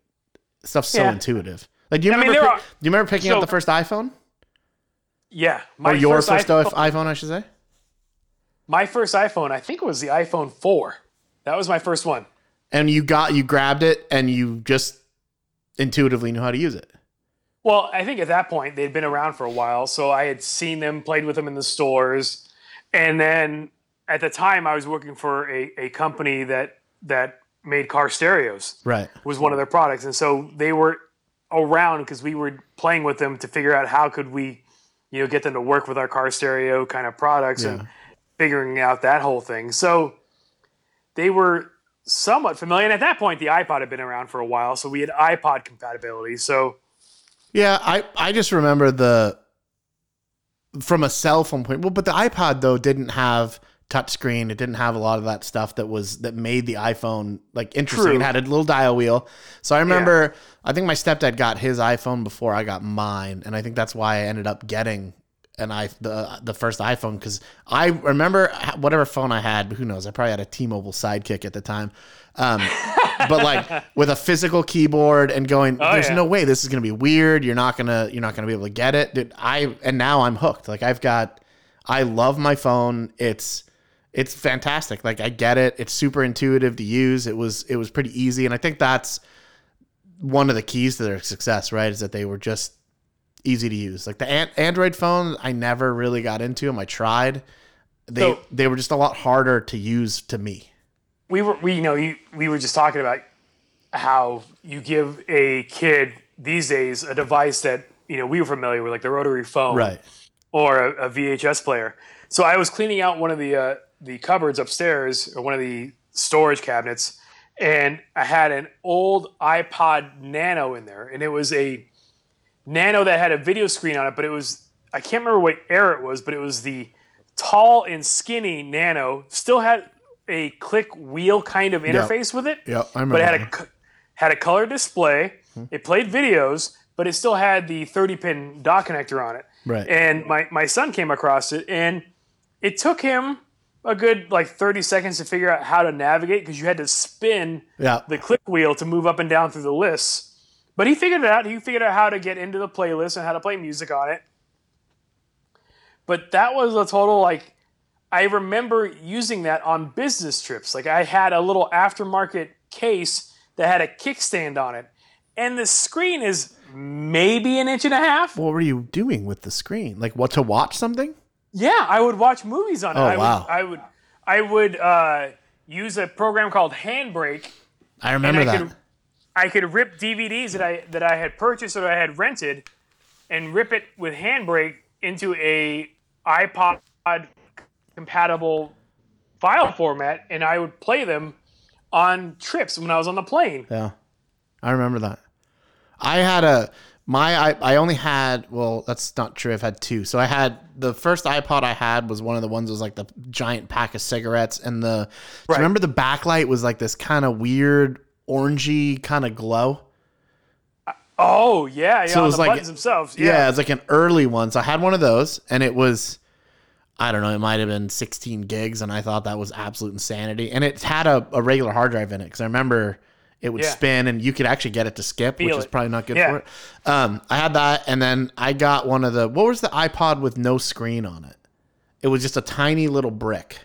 stuff's so Yeah. intuitive. Like do you I mean, remember there pick- are- do you remember picking up so- the first iPhone? Yeah. My Or your first, iPhone, iPhone, I should say? my first iPhone, I think it was the iPhone 4. That was my first one. And you got you grabbed it and you just intuitively knew how to use it. Well, I think at that point they'd been around for a while, so I had seen them, played with them in the stores, and then at the time I was working for a, a company that that made car stereos Right. was one of their products, and so they were around because we were playing with them to figure out how could we, you know, get them to work with our car stereo kind of products Yeah. and figuring out that whole thing. So they were somewhat familiar, and at that point the iPod had been around for a while, so we had iPod compatibility. So Yeah, I I just remember the from a cell phone point. Well, but the iPod though didn't have touchscreen. It didn't have a lot of that stuff that was that made the iPhone like interesting. True. It had a little dial wheel. So I remember I think my stepdad got his iPhone before I got mine, and I think that's why I ended up getting an i the the first iPhone because I remember whatever phone I had. Who knows? I probably had a T-Mobile Sidekick at the time. Um, [LAUGHS] but like with a physical keyboard and going, Oh, there's yeah. no way this is gonna be weird. You're not gonna you're not gonna be able to get it. Dude, I and now I'm hooked. Like I've got I love my phone. It's it's fantastic. Like I get it. It's super intuitive to use. It was it was pretty easy. And I think that's one of the keys to their success, right? Is that they were just easy to use. Like the an- Android phone, I never really got into them. I tried. They So- they were just a lot harder to use to me. We were we you know you, we were just talking about how you give a kid these days a device that you know we were familiar with like the rotary phone Right. or a, a VHS player. So I was cleaning out one of the uh, the cupboards upstairs or one of the storage cabinets, and I had an old iPod Nano in there, and it was a Nano that had a video screen on it, but it was I can't remember what era it was, but it was the tall and skinny Nano. Still had a click wheel kind of interface with it Yeah, I remember. but it had a had a color display. Hmm. It played videos, but it still had the 30 pin dock connector on it. Right. And my my son came across it, and it took him a good like 30 seconds to figure out how to navigate because you had to spin yeah. the click wheel to move up and down through the lists. But he figured it out. He figured out how to get into the playlist and how to play music on it. But that was a total like I remember using that on business trips. Like I had a little aftermarket case that had a kickstand on it. And the screen is maybe an inch and a half. what were you doing with the screen? Like what to watch something? Yeah, I would watch movies on it. Oh, I wow. would I would I would uh, use a program called Handbrake I remember I that. could I could rip DVDs that I that I had purchased or I had rented, and rip it with Handbrake into a iPod compatible file format, and I would play them on trips when I was on the plane. Yeah, I remember that. I had a my I, I only had well that's not true. I've had two. So I had the first iPod I had was one of the ones that was like the giant pack of cigarettes and the. Right. remember the backlight was like this kind of weird orangey kind of glow. Uh, oh yeah, yeah, So it was the like- buttons themselves. Yeah. Yeah, it's like an early one. So I had one of those, and it was, I don't know, it might have been 16 gigs, and I thought that was absolute insanity. And it had a, a regular hard drive in it because I remember it would Yeah. spin, and you could actually get it to skip, which Feel is it. probably not good Yeah. for it. Um, I had that, and then I got one of the what was the iPod with no screen on it? It was just a tiny little brick.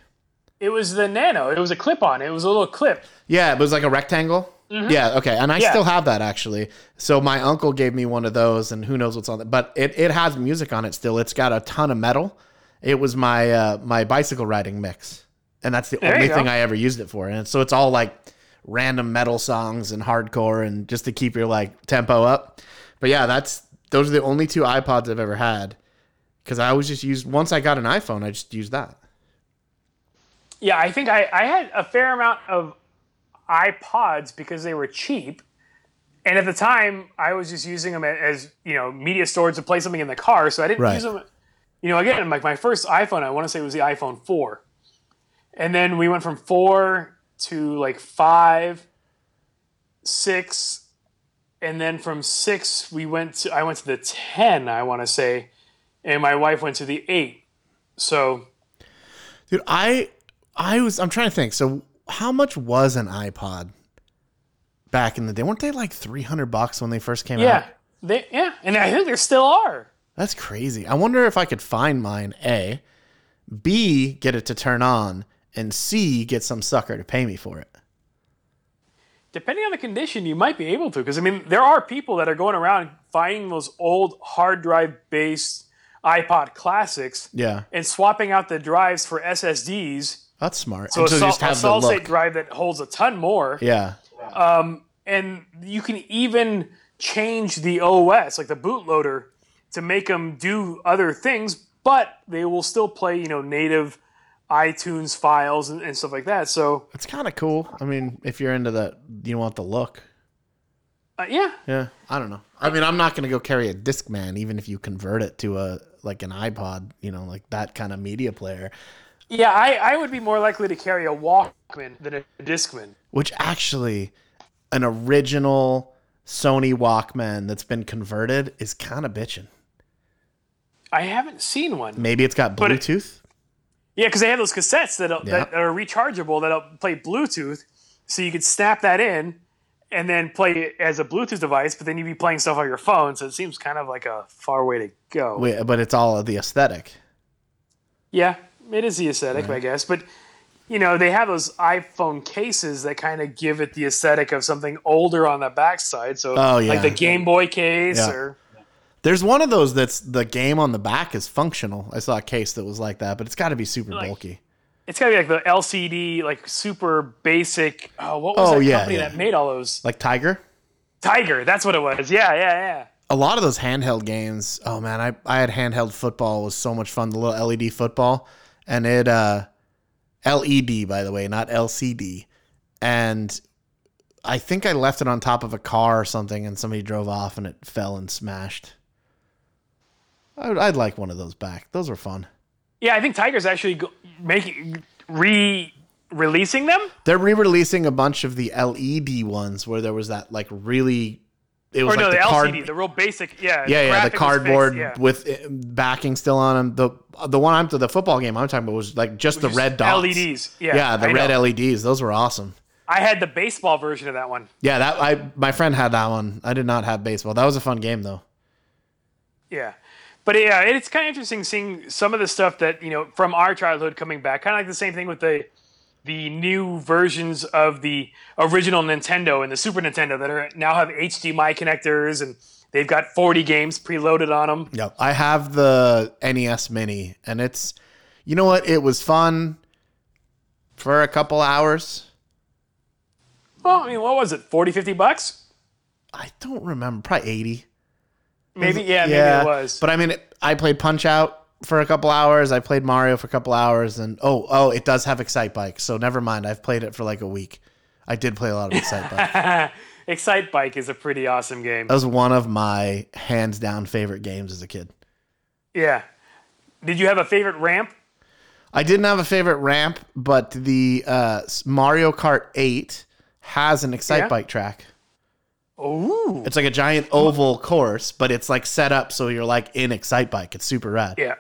it was the Nano. It was a clip on. It was a little clip. Yeah, it was like a rectangle. Yeah, okay. And I Yeah. still have that actually. So my uncle gave me one of those and who knows what's on it. But it, it has music on it still. It's got a ton of metal. It was my uh, my bicycle riding mix. And that's the There only thing. I ever used it for. And so it's all like random metal songs and hardcore and just to keep your like tempo up. But yeah, that's those are the only two iPods I've ever had. Cause I always just used once I got an iPhone, I just used that. Yeah, I think I, I had a fair amount of iPods because they were cheap. And at the time, I was just using them as, you know, media storage to play something in the car. So I didn't Right. use them. You know, again, like my first iPhone, I want to say it was the iPhone 4. And then we went from 4 to like 5, 6. And then from 6, we went to, I went to the 10, I want to say. And my wife went to the 8. So Dude, I I was I'm trying to think. So how much was an iPod back in the day? Weren't they like 300 bucks when they first came Yeah, out? Yeah. They yeah, and I think there still are. That's crazy. I wonder if I could find mine, A, B, get it to turn on, and C, get some sucker to pay me for it. Depending on the condition, you might be able to. Because I mean, there are people that are going around finding those old hard drive based iPod classics Yeah. and swapping out the drives for SSDs. That's smart. So And a, sol- a solid state drive that holds a ton more. Yeah. Um, and you can even change the OS, like the bootloader, to make them do other things, but they will still play, you know, native iTunes files and, and stuff like that. So, It's kind of cool. I mean, if you're into the, you want the look. uh, yeah, Yeah. I don't know. I mean, I'm not going to go carry a Discman, even if you convert it to a, like an iPod, you know, like that kind of media player. yeah, I, I would be more likely to carry a Walkman than a Discman. which actually an original Sony Walkman that's been converted is kind of bitching. I haven't seen one. Maybe it's got But it- Bluetooth. Yeah, because they have those cassettes that Yeah. that are rechargeable that'll play Bluetooth, so you could snap that in and then play it as a Bluetooth device. But then you'd be playing stuff on your phone, so it seems kind of like a far way to go. Wait, but it's all of the aesthetic. Yeah, it is the aesthetic, I guess. But you know, they have those iPhone cases that kind of give it the aesthetic of something older on the backside. So, Oh, yeah. like the Game Boy case, Yeah. or There's one of those that's the game on the back is functional. I saw a case that was like that, but it's got to be super Like- bulky. it's got to be like the LCD, like super basic. Oh, what was Oh, that yeah, company yeah. that made all those? Like Tiger. Tiger. That's what it was. Yeah, yeah, yeah. A lot of those handheld games. Oh man, I, I had handheld football. It was so much fun. The little LED football, and it uh, LED by the way, not LCD. And I think I left it on top of a car or something, and somebody drove off, and it fell and smashed. I'd, I'd like one of those back. Those were fun. Yeah, I think Tiger's actually go- making re releasing them. They're re-releasing a bunch of the LED ones where there was that like really. It was Or no, like the, the card, LCD, the real basic. Yeah, yeah, yeah, the was fixed, cardboard yeah. with uh, backing still on them. The the one I'm the football game I'm talking about was like just the Just red dots. LEDs. Yeah, Yeah, the I red know. LEDs. Those were awesome. I had the baseball version of that one. Yeah, that I my friend had that one. I did not have baseball. That was a fun game though. Yeah. But yeah, it's kind of interesting seeing some of the stuff that, you know, from our childhood coming back. Kind of like the same thing with the the new versions of the original Nintendo and the Super Nintendo that are now have HDMI connectors and they've got 40 games preloaded on them. Yeah, I have the NES Mini, and it's you know what? It was fun for a couple hours. Well, I mean, what was it? 40, 50 bucks? I don't remember. Probably eighty. Maybe, yeah, maybe it was. But I mean, I played Punch Out for a couple hours. I played Mario for a couple hours, and oh, oh, it does have Excitebike. So never mind. I've played it for like a week. I did play a lot of Excite Bike. [LAUGHS] Excitebike is a pretty awesome game. That was one of my hands down favorite games as a kid. Yeah. Did you have a favorite ramp? I didn't have a favorite ramp, but the uh, Mario Kart 8 has an Excite Yeah? Bike track. Ooh. It's like a giant oval course, but it's like set up so you're like in Excitebike. It's super rad. Yeah.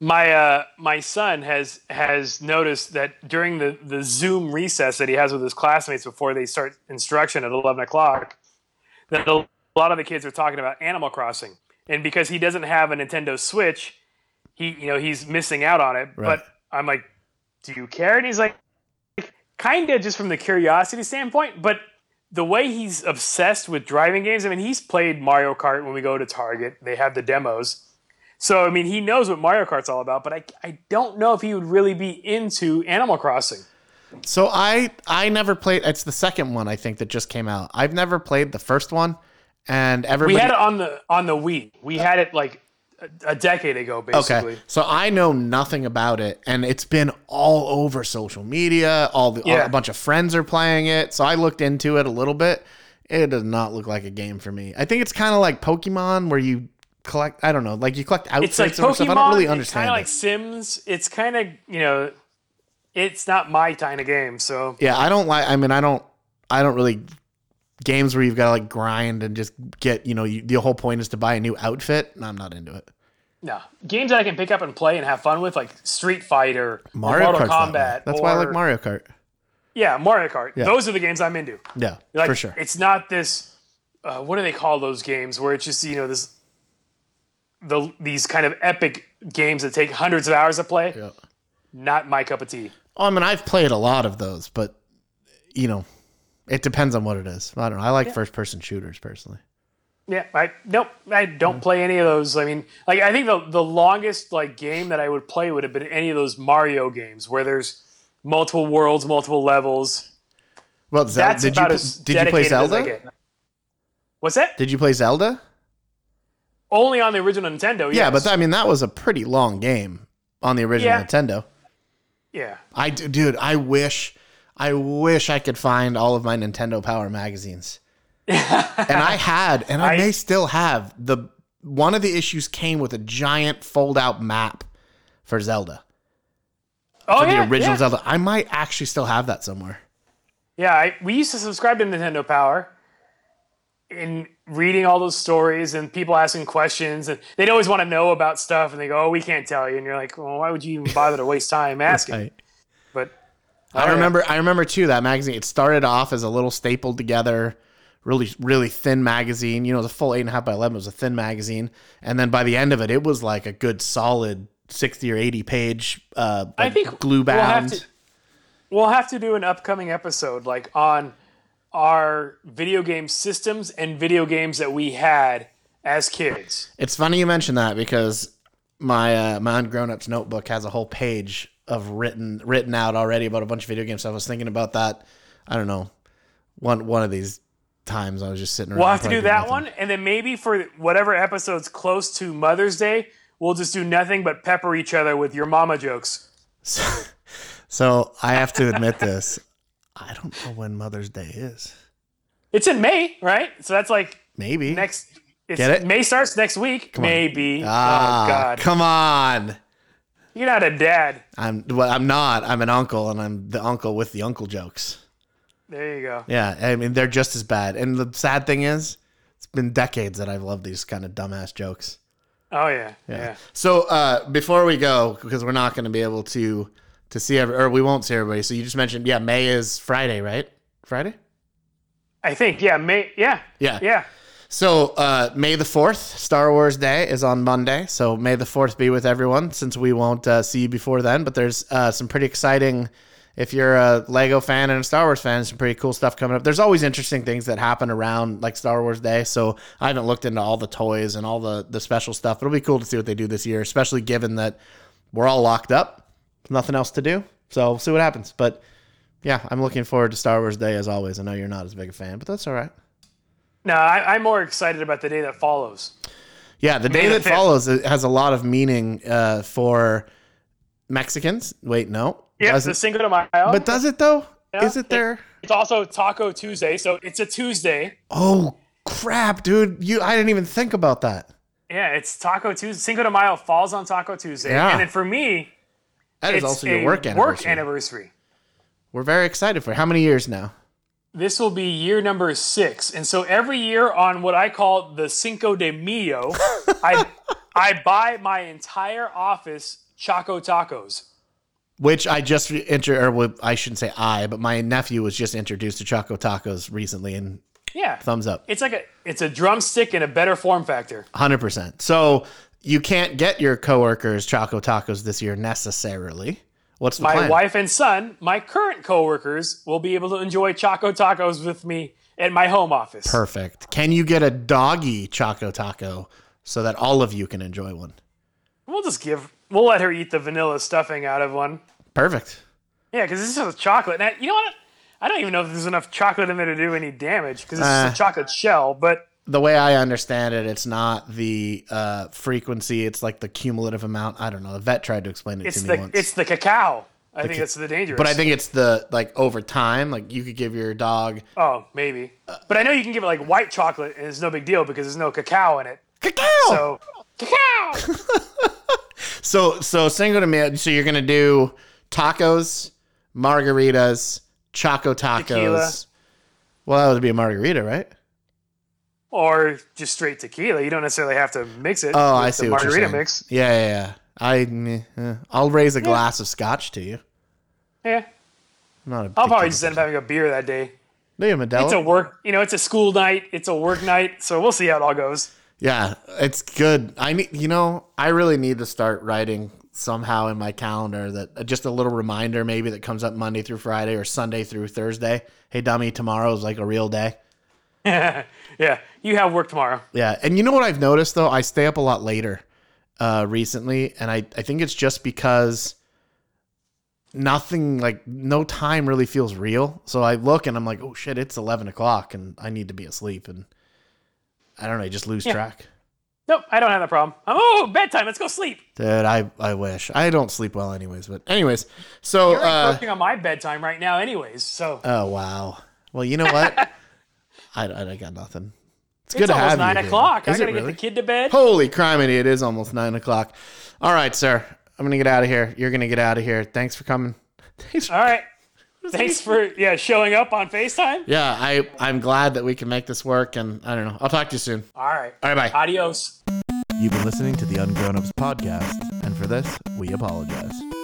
My uh my son has has noticed that during the the Zoom recess that he has with his classmates before they start instruction at eleven o'clock, that a lot of the kids are talking about Animal Crossing, and because he doesn't have a Nintendo Switch, he you know he's missing out on it. Right. But I'm like, do you care? And he's like, kind of just from the curiosity standpoint, but the way he's obsessed with driving games. I mean, he's played Mario Kart when we go to Target. They have the demos. So I mean, he knows what Mario Kart's all about, but I, I don't know if he would really be into Animal Crossing. So I I never played. It's the second one I think that just came out. I've never played the first one, and everybody We had it on the on the Wii. We had it like a, decade ago, basically. Okay, so I know nothing about it, and it's been all over social media. All the Yeah. a bunch of friends are playing it, so I looked into it a little bit. It does not look like a game for me. I think it's kind of like Pokemon, where you collect. I don't know, like you collect outfits It's like Pokemon. stuff. I don't really understand kind of like Sims. It's kind of you know, it's not my kind of game. So yeah, I don't like. I mean, I don't. I don't really games where you've got to like grind and just get. You know, you, the whole point is to buy a new outfit. And I'm not into it. no games that I can pick up and play and have fun with, like Street Fighter, or Mario Mortal Kart's that way. Kombat. That's why I like Mario Kart. Yeah, Mario Kart. Yeah. Those are the games I'm into. Yeah, Like, for sure. It's not this. Uh, what do they call those games where it's just you know this, the these kind of epic games that take hundreds of hours to play. Yeah. Not my cup of tea. Oh, I mean, I've played a lot of those, but you know, it depends on what it is. I don't know. I like first person shooters personally. Yeah, I nope. I don't mm. play any of those. I mean, like I think the the longest like game that I would play would have been any of those Mario games where there's multiple worlds, multiple levels. Well, Zel- That's did you about as did you play dedicated as I Zelda? What's that? Did you play Zelda? Only on the original Nintendo. Yeah, but I mean that was a pretty long game on the original Yeah. Nintendo. yeah. I dude, I wish I wish I could find all of my Nintendo Power magazines. [LAUGHS] and I had, and I, I- may still have the one of the issues came with a giant fold out map for Zelda. Oh For yeah, the original yeah. Zelda. I might actually still have that somewhere. Yeah, I, we used to subscribe to Nintendo Power. In reading all those stories and people asking questions, and they'd always want to know about stuff, and they go, "Oh, we can't tell you," and you're like, "Well, why would you even bother to waste time [LAUGHS] asking?" Right. I Oh, yeah. remember I remember too that magazine. It started off as a little stapled together, really really thin magazine. You know, it the full eight and a half by eleven It was a thin magazine, and then by the end of it, it was like a good solid sixty or eighty page, uh, I think glue we'll have bound. to- we'll have to do an upcoming episode like on our video game systems and video games that we had as kids. It's funny you mention that because my uh, my ungrown ups notebook has a whole page of written written out already about a bunch of video games. I was thinking about that. I don't know one one of these times I was just sitting around. We'll have to do that nothing. one, and then maybe for whatever episode's close to Mother's Day, we'll just do nothing but pepper each other with your mama jokes. So, [LAUGHS] so I have to admit this. I don't know when Mother's Day is. It's in May, right? So that's like Maybe next. It's, Get it? May starts next week. Maybe. Ah, oh God, come on. You're not a dad. I'm well, I'm not. I'm an uncle, and I'm the uncle with the uncle jokes. There you go. Yeah, I mean they're just as bad. And the sad thing is, it's been decades that I've loved these kind of dumbass jokes. Oh yeah, yeah. So uh, before we go, because we're not going to be able to to see every, or we won't see everybody. So you just mentioned, yeah, May is Friday, right? Friday. I think yeah, May. Yeah, Yeah. yeah. So uh, May the fourth, Star Wars Day is on Monday. So May the fourth be with everyone, since we won't uh, see you before then. But there's uh, some pretty exciting. If you're a Lego fan and a Star Wars fan, some pretty cool stuff coming up. There's always interesting things that happen around like Star Wars Day. So I haven't looked into all the toys and all the the special stuff. It'll be cool to see what they do this year, especially given that we're all locked up, nothing else to do. So we'll see what happens. But yeah, I'm looking forward to Star Wars Day as always. I know you're not as big a fan, but that's all right. No, I, I'm more excited about the day that follows. Yeah, the day the that follows has a lot of meaning uh, for Mexicans. Wait, no, Yeah, doesn't- the Cinco de Mayo. but does it though? Yeah. Is it there? it's also Taco Tuesday, so it's a Tuesday. Oh crap, dude! You, I didn't even think about that. Yeah, it's Taco Tuesday. Cinco de Mayo falls on Taco Tuesday, Yeah. and then for me, That is it's also your work anniversary. Work anniversary. We're very excited for. it. How many years now? This will be year number six, and so every year on what I call the Cinco de Mayo, [LAUGHS] I I buy my entire office Choco Tacos. Which I just or I shouldn't say I, but my nephew was just introduced to Choco Tacos recently, and Yeah, thumbs up, it's like a it's a drumstick in a better form factor. hundred percent. So you can't get your coworkers Choco Tacos this year necessarily. What's the My plan? wife and son, my current coworkers, will be able to enjoy Choco Tacos with me at my home office. Perfect. Can you get a doggy Choco Taco so that all of you can enjoy one? We'll just give. We'll let her eat the vanilla stuffing out of one. Perfect. Yeah, because this is chocolate. Now, you know what? I don't even know if there's enough chocolate in there to do any damage because it's Uh. just a chocolate shell. But The way I understand it, it's not the uh, frequency; it's like the cumulative amount. I don't know. The vet tried to explain it it's to me the once, it's the cacao. I think that's the dangerous. but I think it's the like over time. Like you could give your dog oh maybe. But I know you can give it like white chocolate and it's no big deal because there's no cacao in it. cacao. So cacao. [LAUGHS] So so Cinco de Mayo. So you're gonna do tacos, margaritas, choco tacos. Tequila. Well, that would be a margarita, right? Or just straight tequila. You don't necessarily have to mix it. Oh, I the see what you're margarita saying. mix. Yeah, yeah, yeah. I. I'll raise a glass of scotch to you. Yeah, I'm not a I'll probably just end up having a beer that day. Modelo? It's a work, you know, it's a school night, it's a work night, so we'll see how it all goes. Yeah, it's good. I need, you know, I really need to start writing somehow in my calendar that uh, just a little reminder maybe that comes up Monday through Friday or Sunday through Thursday. Hey, dummy, tomorrow is like a real day. [LAUGHS] yeah, you have work tomorrow. Yeah, and you know what I've noticed though, I stay up a lot later uh, recently, and I I think it's just because nothing like no time really feels real. So I look and I'm like, oh shit, it's eleven o'clock, and I need to be asleep, and I don't know, I just lose track. Nope, I don't have that problem. I'm, oh, bedtime, let's go sleep. Dude, I I wish I don't sleep well, anyways. But anyways, so You're uh, working on my bedtime right now, anyways, so oh wow. Well, you know what? [LAUGHS] I, I, I got nothing. It's good it's to almost have you nine o'clock. I Is it gotta get the kid to bed. Holy criminy, it is almost nine o'clock. All right, sir. I'm gonna get out of here. You're gonna get out of here. Thanks for coming. [LAUGHS] Thanks for- All right. [LAUGHS] Thanks for yeah showing up on Facetime. yeah, I I'm glad that we can make this work, and I don't know. I'll talk to you soon. All right. All right, bye. Adios. You've been listening to the Ungrown Ups podcast, and for this, we apologize.